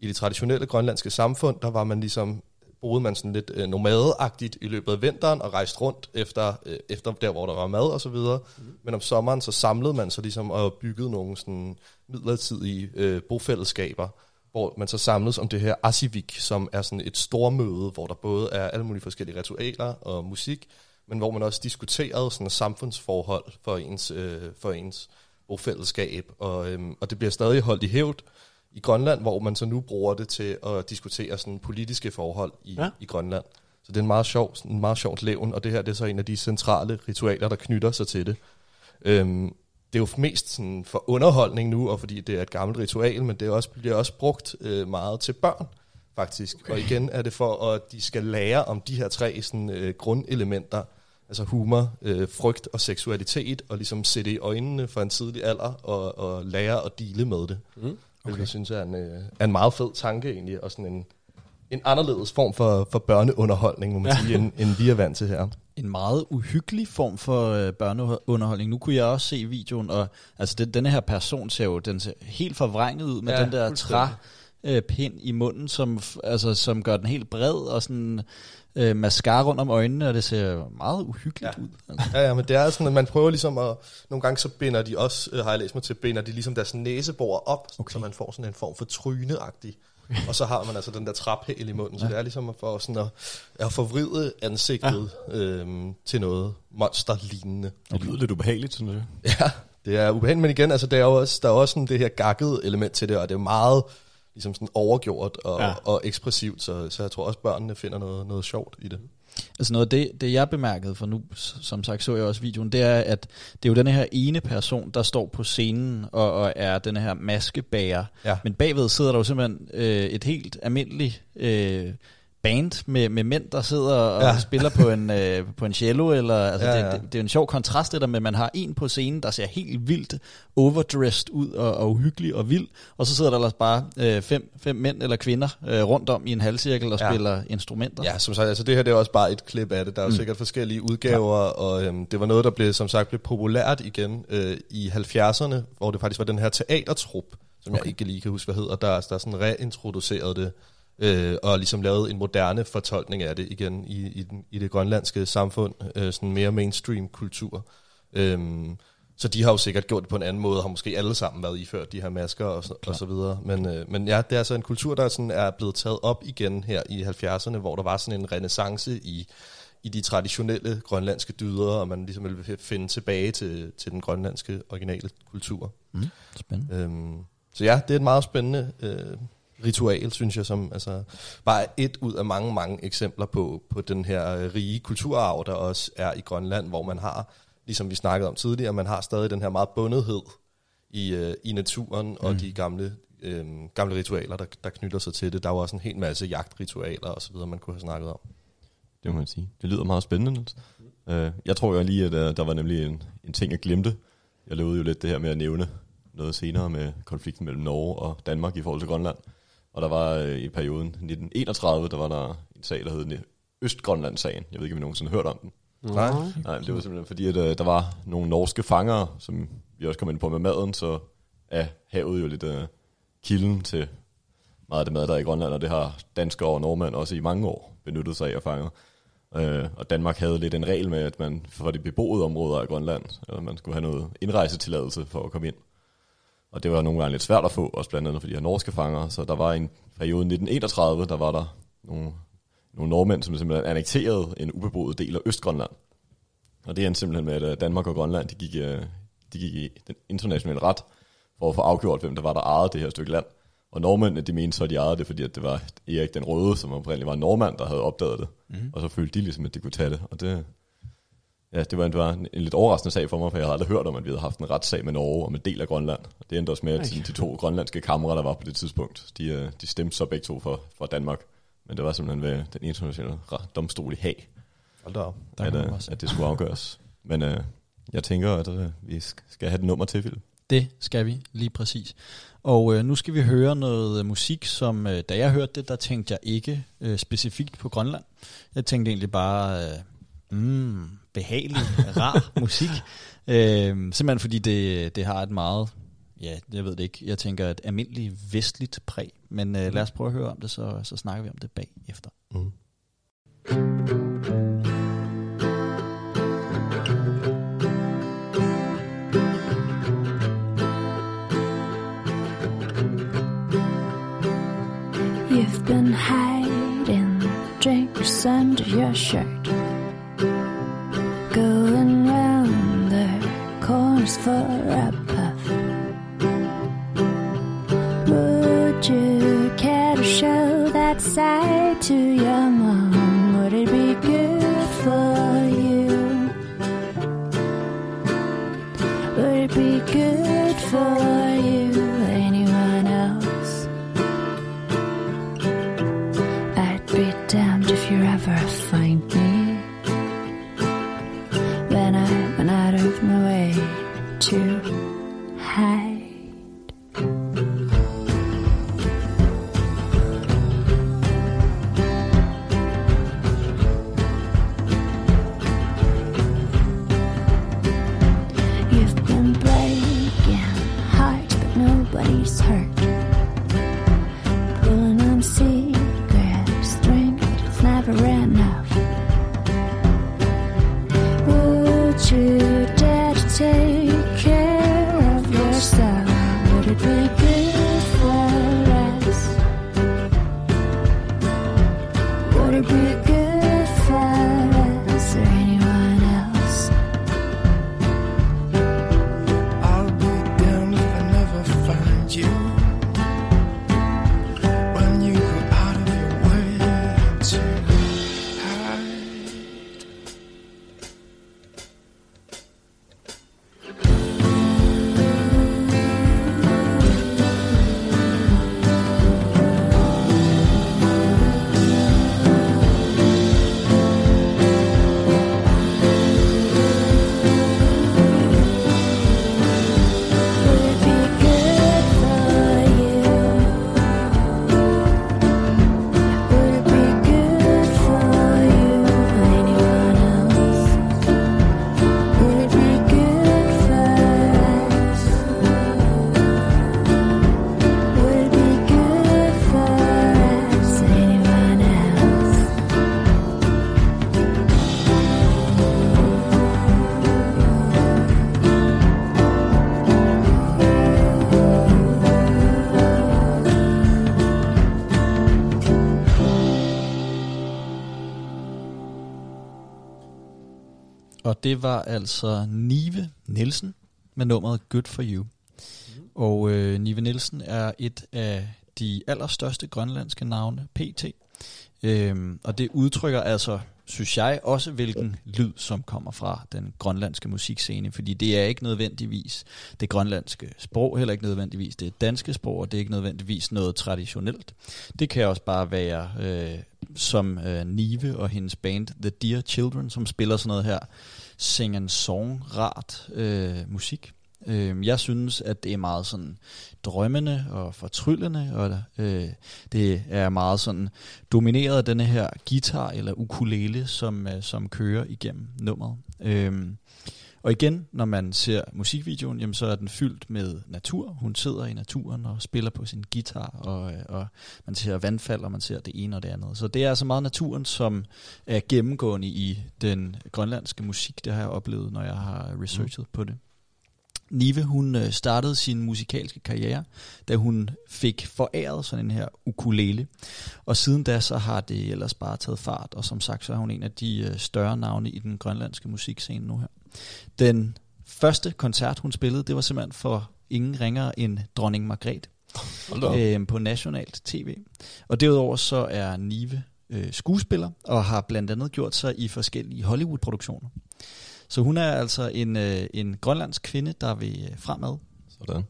i det traditionelle grønlandske samfund, der var man ligesom boede man sådan lidt øh, nomadeagtigt i løbet af vinteren og rejste rundt efter, øh, efter der, hvor der var mad og så videre. Mm. Men om sommeren, så samlede man sig ligesom og byggede nogle sådan midlertidige øh, bofællesskaber, hvor man så samledes om det her Asivik, som er sådan et stormøde, hvor der både er alle mulige forskellige ritualer og musik, men hvor man også diskuterede sådan samfundsforhold for ens, øh, for ens bofællesskab, og, øhm, og det bliver stadig holdt i hævd i Grønland, hvor man så nu bruger det til at diskutere sådan politiske forhold i, Ja. i Grønland. Så det er en meget sjov, en meget sjovt levn, og det her det er så en af de centrale ritualer, der knytter sig til det. Øhm, det er jo mest sådan for underholdning nu, og fordi det er et gammelt ritual, men det er også, bliver også brugt øh, meget til børn, faktisk. Okay. Og igen er det for, at de skal lære om de her tre sådan, øh, grundelementer, altså humor, øh, frygt og seksualitet, og ligesom sætte i øjnene for en tidlig alder, og, og lære at dele med det. Mm. Okay. Jeg synes er en, øh, er en meget fed tanke egentlig, og sådan en, en anderledes form for, for børneunderholdning, må man Ja. sige, end, end vi er vant til her. en meget uhyggelig form for øh, børneunderholdning. Nu kunne jeg også se videoen, og altså den, denne her person ser jo den ser helt forvrænget ud med Ja, den der træ øh, pind i munden, som, f- altså, som gør den helt bred, og sådan øh, mascara rundt om øjnene, og det ser meget uhyggeligt ja. ud. Altså. Ja, ja, men det er sådan, at man prøver ligesom at... Nogle gange så binder de også, øh, har jeg læst mig til, binder de ligesom deres næsebor op, okay. Så man får sådan en form for tryneagtig. Og så har man altså den der traphæl i munden, så det er ligesom at få sådan at, at forvride ansigtet ja. øhm, til noget monsterlignende. Det lyder lidt ubehageligt, synes jeg. Ja, det er ubehageligt, men igen, altså, der er jo også, der er også sådan det her gakkede element til det, og det er meget, ligesom sådan overgjort og, Ja. og ekspressivt, så, så jeg tror også, børnene finder noget, noget sjovt i det. Altså noget af det, det jeg bemærkede, for nu som sagt så jeg også videoen, det er, at det er jo den her ene person, der står på scenen og, og er den her maskebærer. Ja. Men bagved sidder der jo simpelthen øh, et helt almindeligt øh, band med, med mænd, der sidder og ja. Ja. spiller på en, øh, på en cello. Eller, altså Ja, det, ja. det, det er jo en sjov kontrast, det der med, at man har en på scenen, der ser helt vildt overdressed ud og, og uhyggelig og vild, og så sidder der ellers bare øh, fem, fem mænd eller kvinder øh, rundt om i en halvcirkel og Ja. spiller instrumenter. Ja, som sagt, altså det her det er også bare et klip af det. Der er jo mm. sikkert forskellige udgaver, og øhm, det var noget, der blev, som sagt, blev populært igen øh, i 70'erne, hvor det faktisk var den her teatertrup, som okay. jeg ikke lige kan huske, hvad hedder, der, der sådan reintroducerede det, øh, og ligesom lavede en moderne fortolkning af det igen i, i, den, i det grønlandske samfund, øh, sådan mere mainstream kultur. Øhm, så de har jo sikkert gjort det på en anden måde, har måske alle sammen været iført de her masker og så, og så videre. Men, øh, men ja, det er altså en kultur, der sådan er blevet taget op igen her i 70'erne, hvor der var sådan en renaissance i, i de traditionelle grønlandske dyder, og man ligesom ville finde tilbage til, til den grønlandske originale kultur. Mm, spændende. Øhm, så ja, det er et meget spændende øh, ritual, synes jeg, som altså, bare et ud af mange, mange eksempler på, på den her øh, rige kulturarv, der også er i Grønland, hvor man har, ligesom vi snakkede om tidligere, man har stadig den her meget bundethed i, øh, i naturen mm. og de gamle, øh, gamle ritualer, der, der knytter sig til det. Der er jo også en hel masse jagtritualer og så videre, man kunne have snakket om. Det må man sige. Det lyder meget spændende. Niels. Øh, jeg tror jo lige, at der var nemlig en, en ting, jeg glemte. Jeg lovede jo lidt det her med at nævne noget senere med konflikten mellem Norge og Danmark i forhold til Grønland. Og der var øh, i perioden 1931, der var der en sag, der hed Østgrønland-sagen. Jeg ved ikke, om I nogensinde har hørt om den. Nej. Nej, det var simpelthen fordi, at øh, der var nogle norske fangere, som vi også kom ind på med maden, så er havet jo lidt øh, kilden til meget af det mad, der er i Grønland, og det har danskere og nordmænd også i mange år benyttet sig af at fange. Øh, og Danmark havde lidt en regel med, at man for de beboede områder af Grønland, eller man skulle have noget indrejsetilladelse for at komme ind. Og det var nogle gange lidt svært at få, også blandt andet for de her norske fanger. Så der var en periode i 1931, der var der nogle, nogle nordmænd, som simpelthen annekterede en ubeboet del af Østgrønland. Og det endte simpelthen med, at øh, Danmark og Grønland, de gik, øh, de gik i den internationale ret for at få afgjort, hvem der var, der ejede det her stykke land. Og nordmændene, de mente så, at de ejede det, fordi at det var Erik den Røde, som oprindeligt var en nordmand, der havde opdaget det. Mm. Og så følte de ligesom, at de kunne tage det. Og det, ja, det var, en, det var en, en lidt overraskende sag for mig, for jeg havde aldrig hørt om, at vi havde haft en retssag med Norge om en del af Grønland. Og det endte også med, at de to grønlandske kamre, der var på det tidspunkt, de, øh, de stemte så begge to for, for Danmark. Men det var simpelthen ved den internationale domstol i Haag, Hold da op. Der at, øh, at det skulle afgøres. Men øh, jeg tænker, at øh, vi sk- skal have et nummer til, Philip. Det skal vi, lige præcis. Og øh, nu skal vi høre noget øh, musik, som øh, da jeg hørte det, der tænkte jeg ikke øh, specifikt på Grønland. Jeg tænkte egentlig bare, øh, mm, behagelig, rar musik. Øh, simpelthen fordi det, det har et meget, ja, jeg ved det ikke, jeg tænker et almindeligt vestligt præg. Men øh, lad os prøve at høre om det, så, så snakker vi om det bagefter. Mm. You've been hiding drinks under your shirt. Going round the corners puff. Would you care to show that side to your mom? Would it be good for you? Would it be good for det var altså Nive Nielsen med nummeret Good For You. Og øh, Nive Nielsen er et af de allerstørste grønlandske navne, PT. Øhm, og det udtrykker altså, synes jeg, også hvilken lyd, som kommer fra den grønlandske musikscene. Fordi det er ikke nødvendigvis det grønlandske sprog, heller ikke nødvendigvis det danske sprog, og det er ikke nødvendigvis noget traditionelt. Det kan også bare være øh, som øh, Nive og hendes band The Dear Children, som spiller sådan noget her sing and song rart øh, musik. Øh, jeg synes, at det er meget sådan drømmende og fortryllende, og øh, det er meget sådan domineret af denne her guitar eller ukulele, som, øh, som kører igennem nummeret. Øh, og igen, når man ser musikvideoen, jamen, så er den fyldt med natur. Hun sidder i naturen og spiller på sin guitar, og, øh, og man ser vandfald, og man ser det ene og det andet. Så det er altså meget naturen, som er gennemgående i den grønlandske musik. Det har jeg oplevet, når jeg har researchet mm. på det. Nive, hun øh, startede sin musikalske karriere, da hun fik foræret sådan en her ukulele. Og siden da, så har det ellers bare taget fart, og som sagt, så er hun en af de øh, større navne i den grønlandske musikscene nu her. Den første koncert, hun spillede, det var simpelthen for ingen ringere end dronning Margrethe øh, på nationalt tv. Og derudover så er Nive øh, skuespiller, og har blandt andet gjort sig i forskellige Hollywood-produktioner. Så hun er altså en, øh, en grønlandsk kvinde, der vil fremad. Sådan.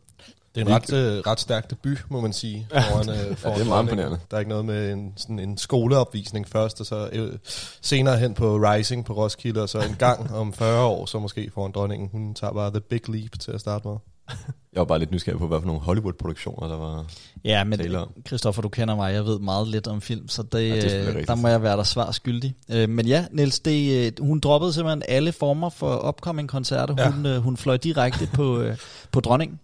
Det er en ret, øh, ret stærk debut, må man sige. Foran, øh, foran Ja, det er meget imponerende. Der er ikke noget med en, sådan en skoleopvisning først, og så øh, senere hen på Rising på Roskilde, og så en gang om 40 år, så måske foran dronningen. Hun tager bare the big leap til at starte med. Jeg var bare lidt nysgerrig på, hvad for nogle Hollywood-produktioner der var. Ja, men Taler. Christoffer, du kender mig, jeg ved meget lidt om film, så det, Ja, det øh, der må jeg være der svar skyldig. Øh, men ja, Niels, det, øh, hun droppede simpelthen alle former for upcoming-koncerter. Ja. Hun, hun fløj direkte på, på dronningen.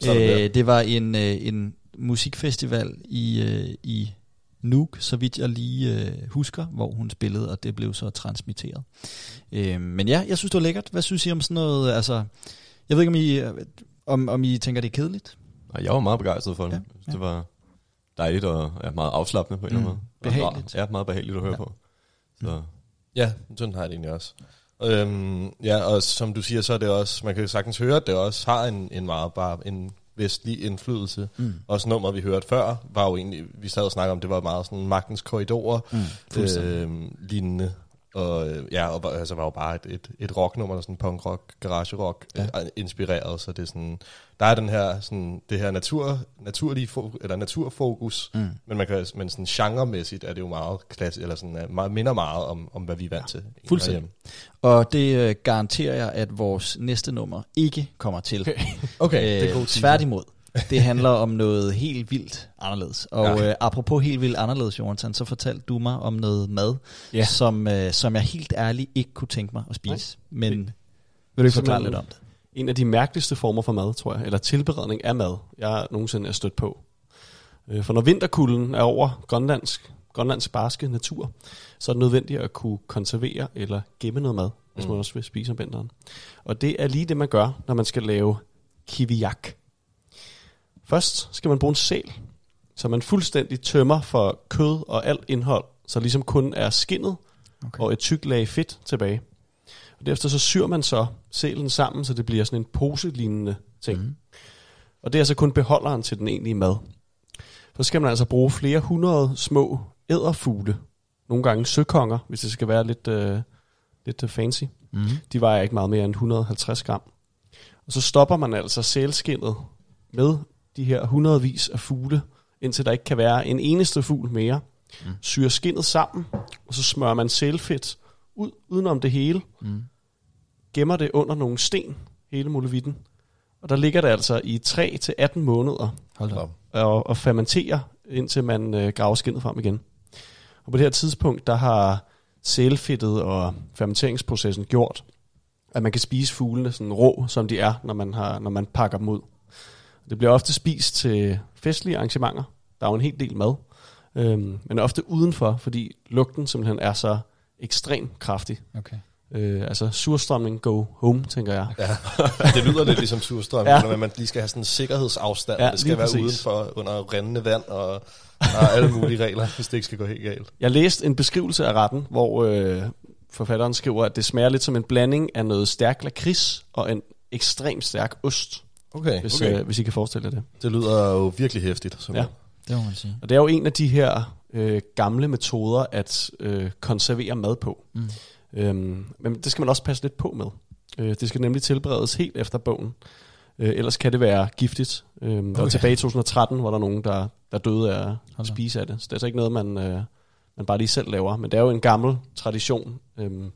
Sådan der. Øh, det var en, øh, en musikfestival i, øh, i Nuuk, så vidt jeg lige øh, husker, hvor hun spillede, og det blev så transmitteret. Øh, men ja, jeg synes, det var lækkert. Hvad synes I om sådan noget? Altså, jeg ved ikke, om I, øh, om, om I tænker, det er kedeligt? Nej, jeg var meget begejstret for den. Ja, Ja. Det var dejligt og ja, meget afslappende på en eller anden Mm, måde. Behageligt. Ja, meget behageligt at høre ja. på. Så, Ja, sådan har jeg det egentlig også. Øhm, ja, og som du siger, så er det også, man kan jo sagtens høre, at det også har en, en meget bare en vestlig indflydelse. Mm. Også nummer, vi hørte før, var jo egentlig, vi sad og snakkede om, det var meget sådan magtens korridorer, Mm, øhm, lignende. Og øh, ja, og altså var jo bare et, et, et rocknummer, sådan punk rock, garage rock, Ja. ja. inspireret, så det er sådan, der er den her, sådan, det her natur, naturlige, fo- eller naturfokus, Mm. men man kan, men sådan genremæssigt er det jo meget klassisk, eller sådan, er meget, minder meget om, om, hvad vi er vant til. fuldstændig. Og det øh, garanterer jeg, at vores næste nummer ikke kommer til. Okay, øh, det er god Tværtimod. Det handler om noget helt vildt anderledes. Og Ja. øh, apropos helt vildt anderledes, Jonathan, så fortalte du mig om noget mad, Ja. som, øh, som jeg helt ærligt ikke kunne tænke mig at spise. Men Det- vil du ikke forklare lidt om det? En af de mærkeligste former for mad, tror jeg, eller tilberedning af mad, jeg nogensinde er stødt på. Øh, For når vinterkulden er over grønlandsk, grønlandsk barske natur, så er det nødvendigt at kunne konservere eller gemme noget mad, hvis Mm. man også vil spise om vinteren. Og det er lige det, man gør, når man skal lave kiviak. Først skal man bruge en sæl, så man fuldstændig tømmer for kød og alt indhold, så ligesom kun er skinnet okay. og et tykt lag fedt tilbage. Og derefter så syr man så sælen sammen, så det bliver sådan en pose-lignende ting. Mm. Og det er altså kun beholderen til den egentlige mad. Så skal man altså bruge flere hundrede små æderfugle. Nogle gange søkonger, hvis det skal være lidt, øh, lidt øh, fancy. Mm. De vejer ikke meget mere end 150 gram. Og så stopper man altså sælskindet med de her hundredvis af fugle, indtil der ikke kan være en eneste fugl mere. Mm. Syr skindet sammen, og så smører man sælfedt ud udenom det hele. Mm. Gemmer det under nogle sten, hele molevitten. Og der ligger det altså i 3 til 18 måneder Hold op. og, og fermenterer, indtil man øh, graver skindet frem igen. Og på det her tidspunkt, der har sælfedtet og fermenteringsprocessen gjort, at man kan spise fuglene sådan rå, som de er, når man, har, når man pakker dem ud. Det bliver ofte spist til festlige arrangementer. Der er jo en hel del mad. Øhm, men ofte udenfor, fordi lugten simpelthen er så ekstremt kraftig. Okay. Øh, altså surstrømning go home, tænker jeg. Ja, det lyder lidt ligesom surstrøm, Ja. når man lige skal have sådan en sikkerhedsafstand. Ja, det skal være præcis. udenfor under rindende vand og der er alle mulige regler, hvis det ikke skal gå helt galt. Jeg læste en beskrivelse af retten, hvor øh, forfatteren skriver, at det smager lidt som en blanding af noget stærk lakrids og en ekstremt stærk ost, Okay, hvis, okay. øh, hvis I kan forestille jer det. Det lyder jo virkelig hæftigt. Så Ja. Det må man sige. Og det er jo en af de her øh, gamle metoder at øh, konservere mad på. Mm. Øhm, men det skal man også passe lidt på med. Øh, det skal nemlig tilberedes helt efter bogen. Øh, ellers kan det være giftigt. Øhm, okay. Og tilbage i 2013 var der nogen, der, der døde af at spise af det. Så det er altså ikke noget, man, øh, man bare lige selv laver. Men det er jo en gammel tradition, øhm,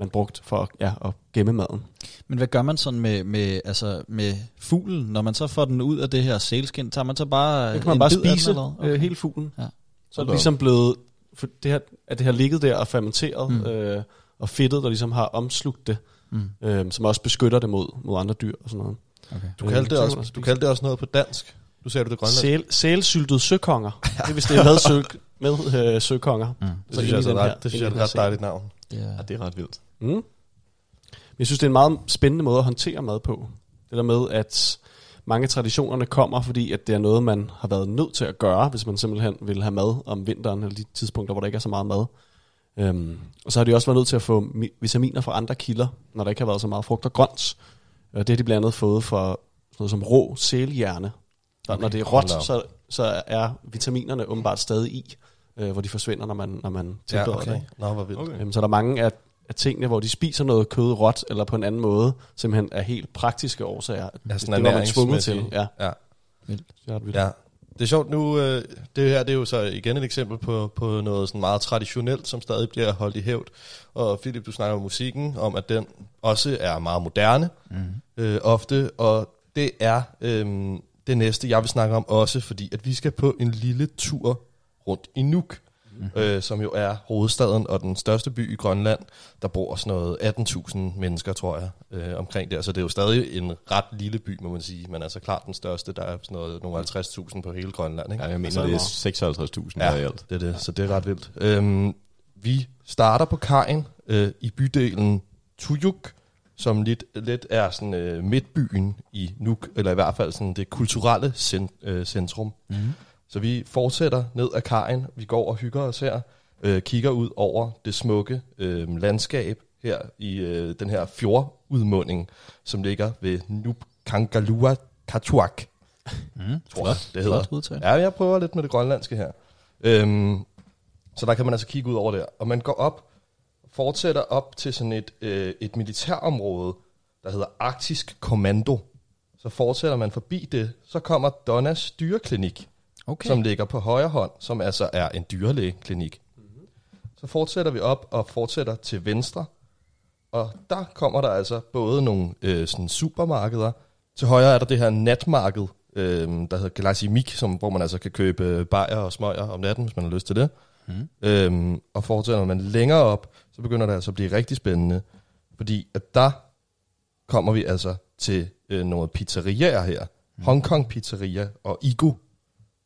man brugt for ja, at gemme maden. Men hvad gør man sådan med, med, altså med fuglen, når man så får den ud af det her sælskind? Tager man så bare Det kan man en bare spise øh, hele fuglen. Ja. Så er det ligesom blevet, for det her, at det har ligget der og fermenteret, Mm. øh, og fedtet, der ligesom har omslugt det, Mm. øh, som også beskytter det mod, mod andre dyr og sådan noget. Okay. Du Øh, kaldte, det kan man også, også du kaldte det også noget på dansk. Du sagde det det grønlandsk. Sæl, sælsyltede søkonger. Det er hvis det er med, sø, med øh, søkonger. Mm. Det Så synes jeg, altså er ret, det synes jeg er et her ret dejligt navn. Det er, Ja, det er ret vildt. Mm. Jeg synes, det er en meget spændende måde at håndtere mad på. Det der med, at mange af traditionerne kommer, fordi at det er noget, man har været nødt til at gøre, hvis man simpelthen vil have mad om vinteren, eller de tidspunkter, hvor der ikke er så meget mad. Øhm, og så har de også været nødt til at få mi- vitaminer fra andre kilder, når der ikke har været så meget frugt og grønt. Og det har de blandt andet fået fra sådan noget som rå sælhjerne. Okay. når det er råt, så, så er vitaminerne åbenbart stadig i, øh, hvor de forsvinder, når man, når man Ja, tilbereder okay. det. Nå, hvor vildt. Øhm, så er der mange af, af tingene, hvor de spiser noget kød råt, eller på en anden måde, simpelthen er helt praktiske årsager. Ja, sådan det var man tvunget til. Ja, Ja. det er ret vildt. Ja. Det er sjovt nu, øh, det her det er jo så igen et eksempel på, på noget sådan meget traditionelt, som stadig bliver holdt i hævd. Og Philip, du snakker om musikken, om at den også er meget moderne, mm. øh, ofte, og det er øh, det næste, jeg vil snakke om også, fordi at vi skal på en lille tur rundt i Nuuk, mm. øh, som jo er hovedstaden og den største by i Grønland. Der bor sådan noget 18.000 mennesker, tror jeg, øh, omkring der. Så det er jo stadig en ret lille by, må man sige. Men altså klart den største, der er sådan noget, nogle 50.000 på hele Grønland. Ikke? Ja, jeg mener, Så er det er 56.000 Ja, i alt. det er det, så det er ret vildt. Øhm, vi starter på kajen øh, i bydelen Tujuk, som lidt, lidt er sådan øh, midtbyen i Nuuk, eller i hvert fald sådan det kulturelle cent, øh, centrum. Mm. Så vi fortsætter ned ad kajen, vi går og hygger os her, øh, kigger ud over det smukke øh, landskab her i øh, den her fjordudmunding, som ligger ved Nuuk Kangalua Katuak, Mm. tror jeg, det hedder. Flot udtale. Ja, jeg prøver lidt med det grønlandske her. Øhm, så der kan man altså kigge ud over der. Og man går op, fortsætter op til sådan et, øh, et militærområde, der hedder Arktisk Kommando. Så fortsætter man forbi det, så kommer Donnas dyreklinik, Okay. som ligger på højre hånd, som altså er en dyrlægeklinik. Mm-hmm. Så fortsætter vi op og fortsætter til venstre, og der kommer der altså både nogle øh, sådan supermarkeder. Til højre er der det her natmarked, øh, der hedder Glasimik, som, hvor man altså kan købe bajer og smøger om natten, hvis man har lyst til det. Mm. Øhm, og fortsætter man længere op, så begynder det altså at blive rigtig spændende. Fordi at der kommer vi altså til øh, nogle pizzerier her. Mm. Hongkong Pizzeria og Igo.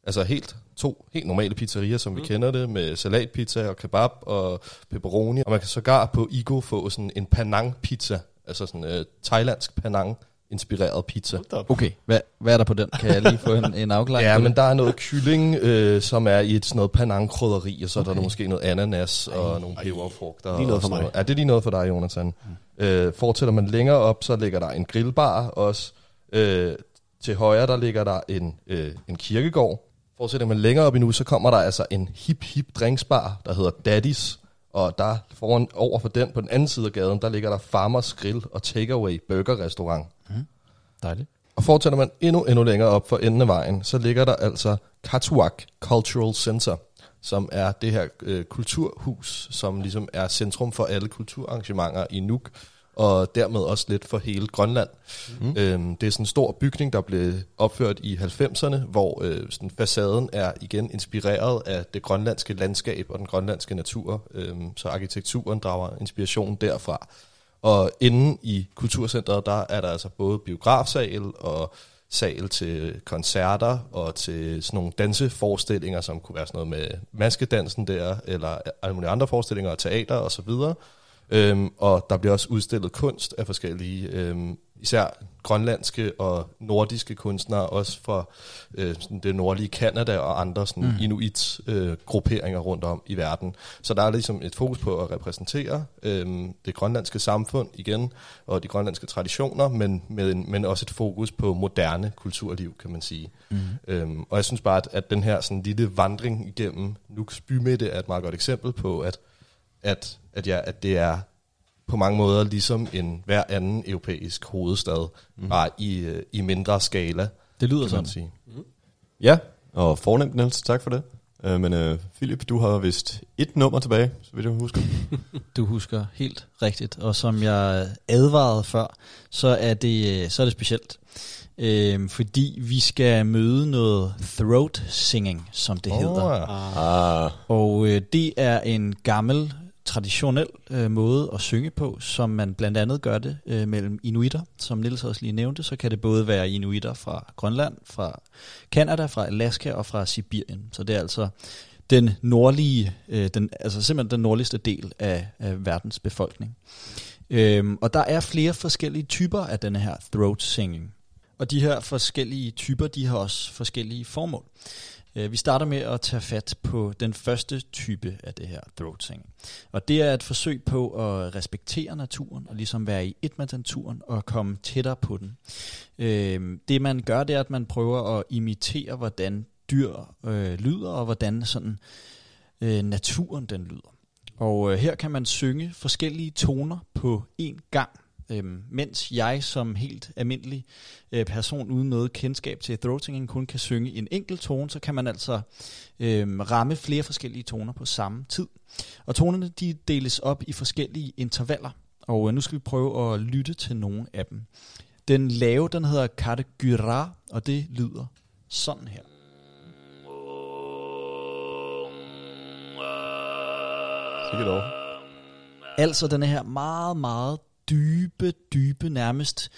Altså helt to helt normale pizzerier, som mm. vi kender det, med salatpizza og kebab og pepperoni. Og man kan sågar på Igo få sådan en Penang pizza, altså sådan øh, thailandsk Penang inspireret pizza. Okay, hvad, hvad er der på den? Kan jeg lige få en, en afklaring? Ja, men der er noget kylling, øh, som er i et sådan noget panang-krydderi, og så okay. er der måske noget ananas og nogle peberfrugter. Lige noget og for mig. Ja, det er lige noget for dig, Jonathan. Mm. Øh, fortsætter man længere op, så ligger der en grillbar også. Øh, til højre, der ligger der en, øh, en kirkegård. Fortsætter man længere op endnu, så kommer der altså en hip hip drinksbar, der hedder Daddy's. Og der foran, over for den, på den anden side af gaden, der ligger der Farmers Grill og Takeaway Burger Restaurant. Dejligt. Og fortsætter man endnu, endnu længere op for enden af vejen, så ligger der altså Katuak Cultural Center, som er det her øh, kulturhus, som ligesom er centrum for alle kulturarrangementer i Nuuk, og dermed også lidt for hele Grønland. Mm. Øhm, det er sådan en stor bygning, der blev opført i 90'erne, hvor øh, sådan facaden er igen inspireret af det grønlandske landskab og den grønlandske natur, øhm, så arkitekturen drager inspiration derfra. Og inde i Kulturcentret, der er der altså både biografsal og sal til koncerter og til sådan nogle danseforestillinger, som kunne være sådan noget med maskedansen der, eller alle mulige andre forestillinger og teater og så videre. Øhm, og der bliver også udstillet kunst af forskellige øhm, især grønlandske og nordiske kunstnere, også fra øh, sådan det nordlige Kanada og andre sådan mm. inuit-grupperinger rundt om i verden. Så der er ligesom et fokus på at repræsentere øh, det grønlandske samfund igen, og de grønlandske traditioner, men, med en, men også et fokus på moderne kulturliv, kan man sige. Mm. Øhm, og jeg synes bare, at, at den her sådan lille vandring igennem Nuks bymidte er et meget godt eksempel på, at, at, at, ja, at det er på mange måder ligesom en hver anden europæisk hovedstad, mm. bare i, øh, i mindre skala, Det lyder sådan. sige. Ja, og fornemt, Niels. Tak for det. Øh, men øh, Philip, du har vist et nummer tilbage, så vidt jeg husker. Du husker helt rigtigt, og som jeg advarede før, så er det, så er det specielt. Øhm, fordi vi skal møde noget throat singing, som det oh, hedder. Ah, Og øh, det er en gammel, traditionel øh, måde at synge på, som man blandt andet gør det øh, mellem inuitter. Som Nils også lige nævnte, så kan det både være inuitter fra Grønland, fra Kanada, fra Alaska og fra Sibirien. Så det er altså den nordlige, øh, den, altså simpelthen den nordligste del af, af verdens befolkning. Øhm, og der er flere forskellige typer af denne her throat singing. Og de her forskellige typer, de har også forskellige formål. Øh, vi starter med at tage fat på den første type af det her throat singing. Og det er et forsøg på at respektere naturen og ligesom være i et med naturen og komme tættere på den. Øh, det man gør, det er, at man prøver at imitere, hvordan dyr øh, lyder og hvordan sådan øh, naturen den lyder. Og øh, her kan man synge forskellige toner på én gang. Øhm, mens jeg som helt almindelig øh, person uden noget kendskab til throat singing kun kan synge en enkelt tone, så kan man altså øhm, ramme flere forskellige toner på samme tid. Og tonerne de deles op i forskellige intervaller, og øh, nu skal vi prøve at lytte til nogle af dem. Den lave, den hedder Kategyra, og det lyder sådan her. sikkert over. Altså den her meget, meget dybe, dybe, nærmest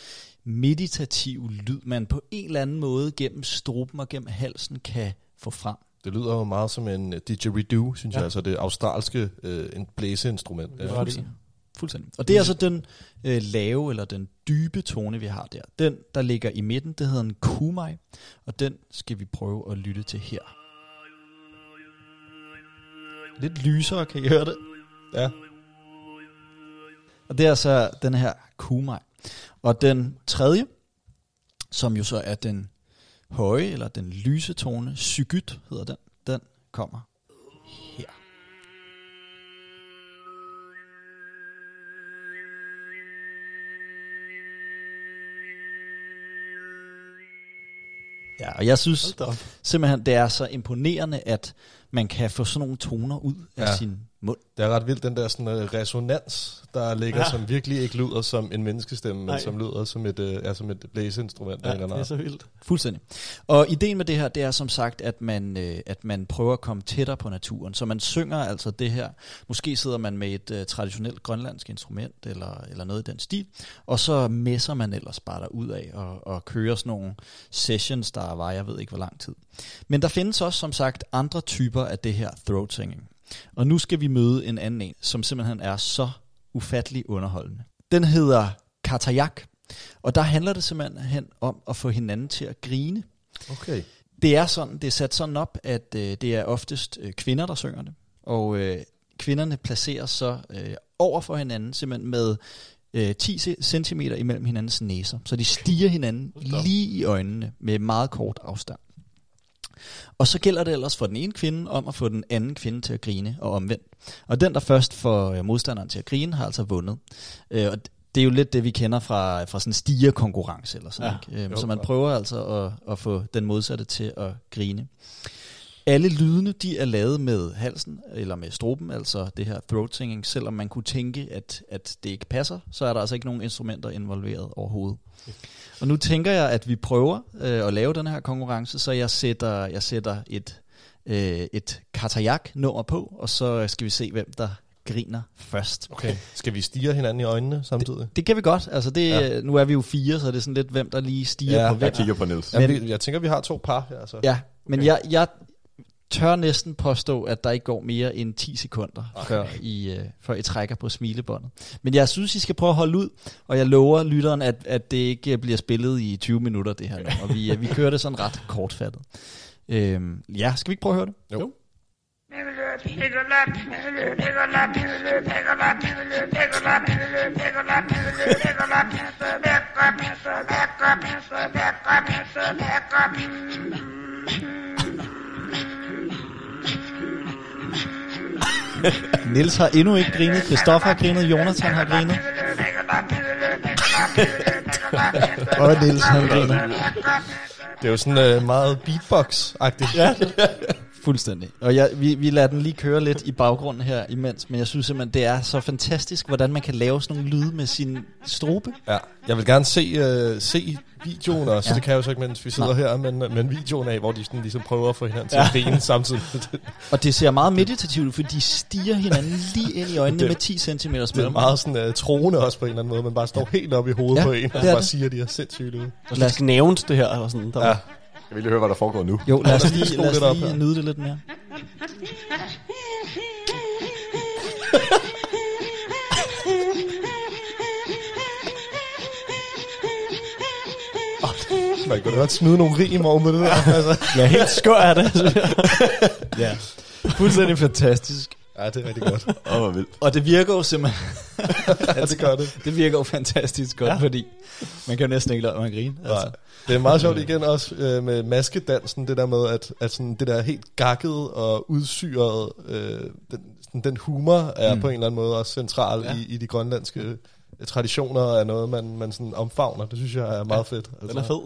meditativ lyd, man på en eller anden måde gennem struben og gennem halsen kan få frem. Det lyder jo meget som en øh, didgeridoo, synes Ja. jeg, altså det australske øh, en blæseinstrument. Ja. Fuldstændig. Fuldstændig. Og det er altså den øh, lave eller den dybe tone, vi har der. Den, der ligger i midten, det hedder en kumai, og den skal vi prøve at lytte til her. Lidt lysere, kan I høre det? Ja. Og det er altså den her kumai. Og den tredje, som jo så er den høje, eller den lyse tone, psykyt hedder den, den kommer her. Ja, og jeg synes simpelthen, det er så imponerende, at man kan få sådan nogle toner ud af Ja. sin mund. Det er ret vildt, den der sådan, uh, resonans, der ligger, Ja. som virkelig ikke lyder som en menneskestemme, men Nej. som lyder som et, uh, ja, som et blæseinstrument. Ja, eller det er så vildt. Fuldstændig. Og ideen med det her, det er som sagt, at man, øh, at man prøver at komme tættere på naturen. Så man synger altså det her. Måske sidder man med et øh, traditionelt grønlandsk instrument, eller, eller noget i den stil. Og så messer man ellers bare der ud af og, og kører sådan nogle sessions, der var, jeg ved ikke hvor lang tid. Men der findes også som sagt andre typer af det her throat singing. Og nu skal vi møde en anden en, som simpelthen er så ufattelig underholdende. Den hedder Katayak. Og der handler det simpelthen om at få hinanden til at grine. Okay. Det er sådan, det er sat sådan op, at øh, det er oftest øh, kvinder, der synger det. Og øh, kvinderne placeres så øh, over for hinanden, simpelthen med øh, 10 cm imellem hinandens næser. Så de stiger hinanden lige i øjnene med meget kort afstand. Og så gælder det ellers for den ene kvinde om at få den anden kvinde til at grine og omvendt. Og den, der først får øh, modstanderen til at grine, har altså vundet. Øh, og det er jo lidt det, vi kender fra, fra sådan en stigerkonkurrence eller sådan. Ja, ikke? jo, Øh, så man prøver altså at, at få den modsatte til at grine. Alle lydene, de er lavet med halsen eller med struben, altså det her throat singing. Selvom man kunne tænke, at, at det ikke passer, så er der altså ikke nogen instrumenter involveret overhovedet. Og nu tænker jeg, at vi prøver øh, at lave den her konkurrence, så jeg sætter, jeg sætter et, øh, et Katayak-nummer på, og så skal vi se, hvem der griner først. okay. Skal vi stige hinanden i øjnene samtidig? Det kan vi godt. Altså det, Ja. ja. Nu er vi jo fire, så det er sådan lidt, hvem der lige stiger Ja, på hvem. Jeg kigger på Niels. Ja, Men- jeg tænker, vi har to par her. Så. Ja, men jeg, jeg, tør næsten påstå, at der ikke går mere end 10 sekunder, før I, øh, før I trækker på smilebåndet. Men jeg synes, I skal prøve at holde ud, og jeg lover lytteren, at, at det ikke bliver spillet i 20 minutter, det her nummer. Vi, øh, vi kører det sådan ret kortfattet. Øhm, ja, skal vi ikke prøve at høre det? Jo. Nils har endnu ikke grinet, Christoffer har grinet, Jonathan har grinet. og Nils han griner. Det er jo sådan øh, meget beatbox-agtigt. Ja. Fuldstændig. Og jeg, vi, vi lader den lige køre lidt i baggrunden her imens, men jeg synes simpelthen, det er så fantastisk, hvordan man kan lave sådan nogle lyde med sin strobe. ja. Jeg vil gerne se, øh, se videoen også. Ja. Ja. Det kan jeg jo så ikke, mens vi sidder Nej. her, men, men videoen af, hvor de sådan ligesom prøver at få hinanden til at grine samtidig. Og det ser meget meditativt ud, for de stiger hinanden lige ind i øjnene Det- med 10 cm Det er mellem. meget sådan uh, troende også på en eller anden måde. Man bare står helt op i hovedet Ja, på en, og bare det. siger, at de er sindssygt ud. Og lidt knævent, det her. Og sådan, der Ja. ja. Jeg vil lige høre, hvad der foregår nu. Jo, lad os Lad os lige lige, lad os lige nyde det lidt mere. Man kunne godt smide nogle rim over med det der. Altså. Jeg er helt skør af det. Ja. Fuldstændig fantastisk. Ja, det er rigtig godt. Åh, hvor vildt. Og det virker jo simpelthen... Ja, det gør det. Det virker jo fantastisk godt, ja. Ja. fordi man kan jo næsten ikke lade mig grine. Altså. Nej. Det er meget sjovt igen også øh, med maskedansen, det der med, at, at sådan, det der helt gakket og udsyret, øh, den, sådan, den humor er Mm. på en eller anden måde også central Ja. ja. i, i de grønlandske øh, traditioner, og er noget, man, man sådan omfavner. Det synes jeg er meget fedt. Altså, Den er fed.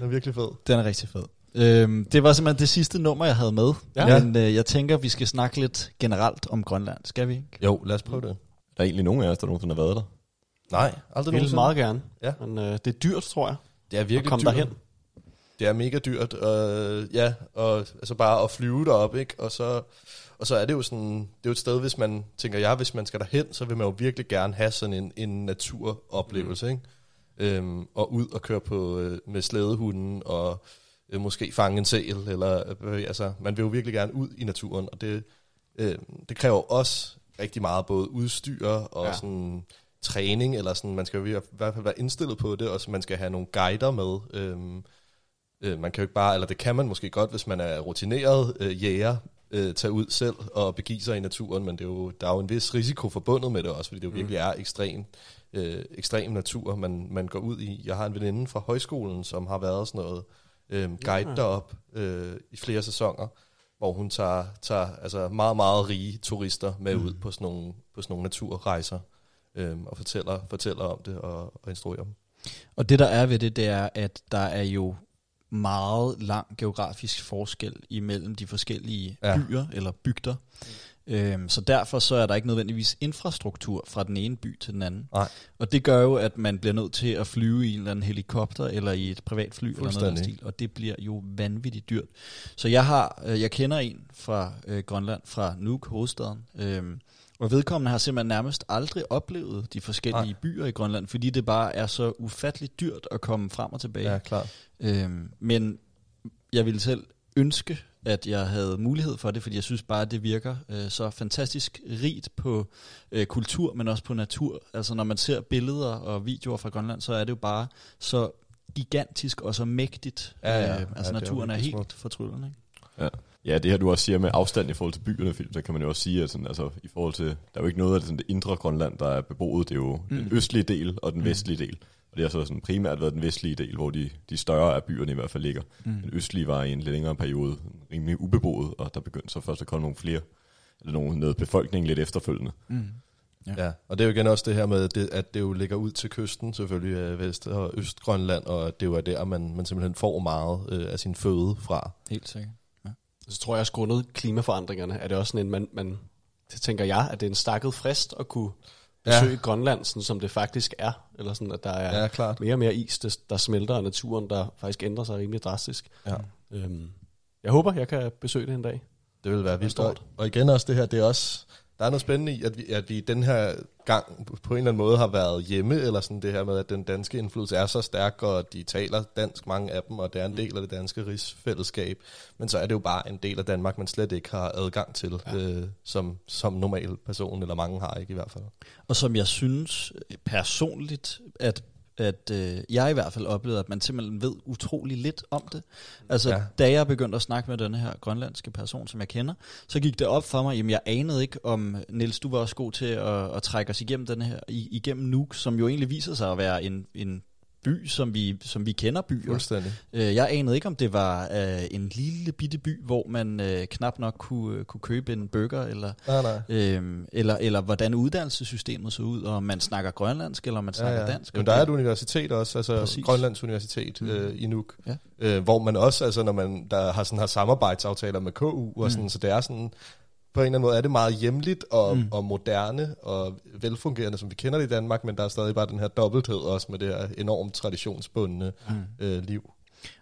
Den er virkelig fed. Den er rigtig fed. Øhm, det var simpelthen det sidste nummer, jeg havde med. Ja. Men øh, jeg tænker, vi skal snakke lidt generelt om Grønland. Skal vi ikke? Jo, lad os prøve det. Der er egentlig nogen af os, der nogensinde har været der. Nej, aldrig nogensinde. meget gerne. Ja. Men øh, det er dyrt, tror jeg. Det er At virkelig komme dyrt. derhen. Det er mega dyrt, og ja, og altså bare at flyve derop, ikke? Og så, og så er det jo sådan, det er jo et sted, hvis man, tænker jeg, hvis man skal derhen, så vil man jo virkelig gerne have sådan en, en naturoplevelse, mm. ikke? Øhm, og ud og køre på, øh, med slædehunden, og øh, måske fange en sæl, eller, øh, altså, man vil jo virkelig gerne ud i naturen, og det, øh, det kræver også rigtig meget, både udstyr og Ja. sådan træning, eller sådan, man skal jo i hvert fald være indstillet på det, og så man skal have nogle guider med, øhm, Øh, man kan jo ikke bare, eller det kan man måske godt, hvis man er rutineret øh, jæger, øh, tage ud selv og begive sig i naturen, men det er jo, der er jo en vis risiko forbundet med det også, fordi det jo virkelig er ekstrem, øh, ekstrem natur, man, man går ud i. Jeg har en veninde fra højskolen, som har været sådan noget øh, guide Ja. derop øh, i flere sæsoner, hvor hun tager, tager altså meget, meget rige turister med ud på sådan nogle, på sådan nogle naturrejser, øh, og fortæller, fortæller om det og, og instruerer dem. Og det der er ved det, det er, at der er jo meget lang geografisk forskel imellem de forskellige ja. Byer eller bygder. Øhm, så derfor så er der ikke nødvendigvis infrastruktur fra den ene by til den anden. Nej. Og det gør jo, at man bliver nødt til at flyve i en eller anden helikopter eller i et privat fly eller noget af stil, og det bliver jo vanvittigt dyrt. Så jeg har, øh, jeg kender en fra øh, Grønland, fra Nuuk, hovedstaden, øhm, og vedkommende har simpelthen nærmest aldrig oplevet de forskellige Nej. byer i Grønland, fordi det bare er så ufatteligt dyrt at komme frem og tilbage. Ja, klart. Øhm, men jeg ville selv ønske, at jeg havde mulighed for det, fordi jeg synes bare, at det virker øh, så fantastisk rigt på øh, kultur, men også på natur. Altså når man ser billeder og videoer fra Grønland, så er det jo bare så gigantisk og så mægtigt. Ja, ja. Øh, Ja, altså er naturen er, virkelig helt fortryllende. Ikke? Ja. Ja, det her du også siger med afstand i forhold til byerne, film, så kan man jo også sige, at sådan, altså, i forhold til, der er jo ikke noget af det, sådan, det indre Grønland, der er beboet, det er jo mm. den østlige del og den Mm. vestlige del. Og det har så sådan primært været den vestlige del, hvor de, de større af byerne i hvert fald ligger. Mm. Den østlige var i en lidt længere periode rimelig ubeboet, og der begyndte så først at komme nogle flere, eller nogle, noget befolkning lidt efterfølgende. Mm. Ja. Ja. og det er jo igen også det her med, det, at det jo ligger ud til kysten, selvfølgelig øh, Vest- og Østgrønland, og det er jo der, man, man simpelthen får meget øh, af sin føde fra. Helt sikkert. Så tror jeg også grundet klimaforandringerne, er det også sådan en, man, man det tænker jeg, at det er en stakket frist at kunne besøge ja. Grønland, sådan som det faktisk er. Eller sådan, at der er Ja, klart. mere og mere is, der, der smelter af naturen, der faktisk ændrer sig rimelig drastisk. Ja. Øhm, jeg håber, jeg kan besøge det en dag. Det vil være vildt stort. Og igen også det her, det er også, der er noget spændende i, at vi, at vi den her gang på en eller anden måde har været hjemme, eller sådan det her med, at den danske indflydelse er så stærk, og de taler dansk, mange af dem, og det er en del af det danske rigsfællesskab. Men så er det jo bare en del af Danmark, man slet ikke har adgang til, ja. øh, som, som normal person, eller mange har ikke i hvert fald. Og som jeg synes personligt, at at øh, jeg i hvert fald oplevede, at man simpelthen ved utrolig lidt om det. Altså, Ja. da jeg begyndte at snakke med denne her grønlandske person, som jeg kender, så gik det op for mig, jamen jeg anede ikke, om Niels, du var også god til at, at trække os igennem den her, igennem Nuuk, som jo egentlig viser sig at være en, en by, som vi, som vi kender byer. Fuldstændig. Øh, Jeg anede ikke, om det var øh, en lille bitte by, hvor man øh, knap nok kunne, øh, kunne købe en burger, eller, Nej, nej. øh, eller, eller hvordan uddannelsessystemet så ud, og om man snakker grønlandsk, eller om man snakker dansk. Men der er et universitet også, altså Præcis. Grønlands Universitet mm. øh, i Nuuk, Ja. øh, hvor man også, altså når man der har sådan har samarbejdsaftaler med KU og sådan, så det er sådan på en eller anden måde er det meget hjemligt og, mm. og moderne og velfungerende, som vi kender det i Danmark, men der er stadig bare den her dobbelthed også med det her enormt traditionsbundne mm. øh, liv.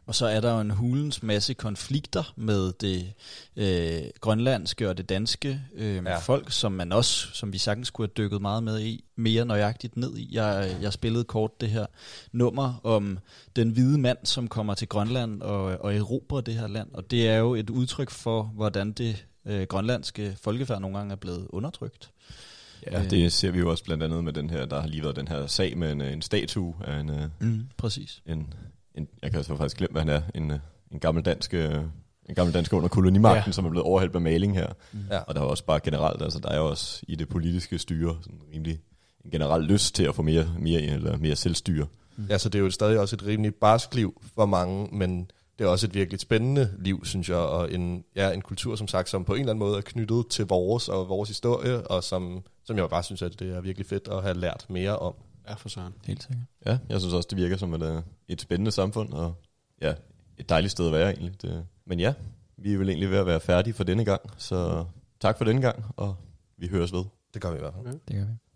Og så er der jo en hulens masse konflikter med det øh, grønlandske og det danske øh, Ja. folk, som man også, som vi sagtens skulle have dykket meget med i, mere nøjagtigt ned i. Jeg, jeg spillede kort det her nummer om den hvide mand, som kommer til Grønland og, og erobrer det her land. Og det er jo et udtryk for, hvordan det øh, grønlandske folkefærd nogle gange er blevet undertrykt. Ja, det ser vi jo også blandt andet med den her, der har lige været den her sag med en, øh, en statue af en, øh, Mm, præcis. en, en jeg kan så faktisk glemme, hvad han er, en, øh, en gammel dansk, øh, en gammel dansk under kolonimagten, Ja. ja. som er blevet overhældt med maling her. Ja. Og der er også bare generelt, altså der er jo også i det politiske styre sådan rimelig en generel lyst til at få mere, mere, eller mere selvstyre. Ja, så det er jo stadig også et rimelig barsk liv for mange, men det er også et virkelig spændende liv, synes jeg, og en, ja, en kultur, som sagt, som på en eller anden måde er knyttet til vores og vores historie, og som, som jeg bare synes, at det er virkelig fedt at have lært mere om. Ja, for søren. Helt sikkert. Ja, jeg synes også, det virker som et, øh, et spændende samfund, og ja, et dejligt sted at være egentlig. Det, men ja, vi er vel egentlig ved at være færdige for denne gang, så tak for denne gang, og vi høres ved. Det gør vi i hvert fald. Det gør vi.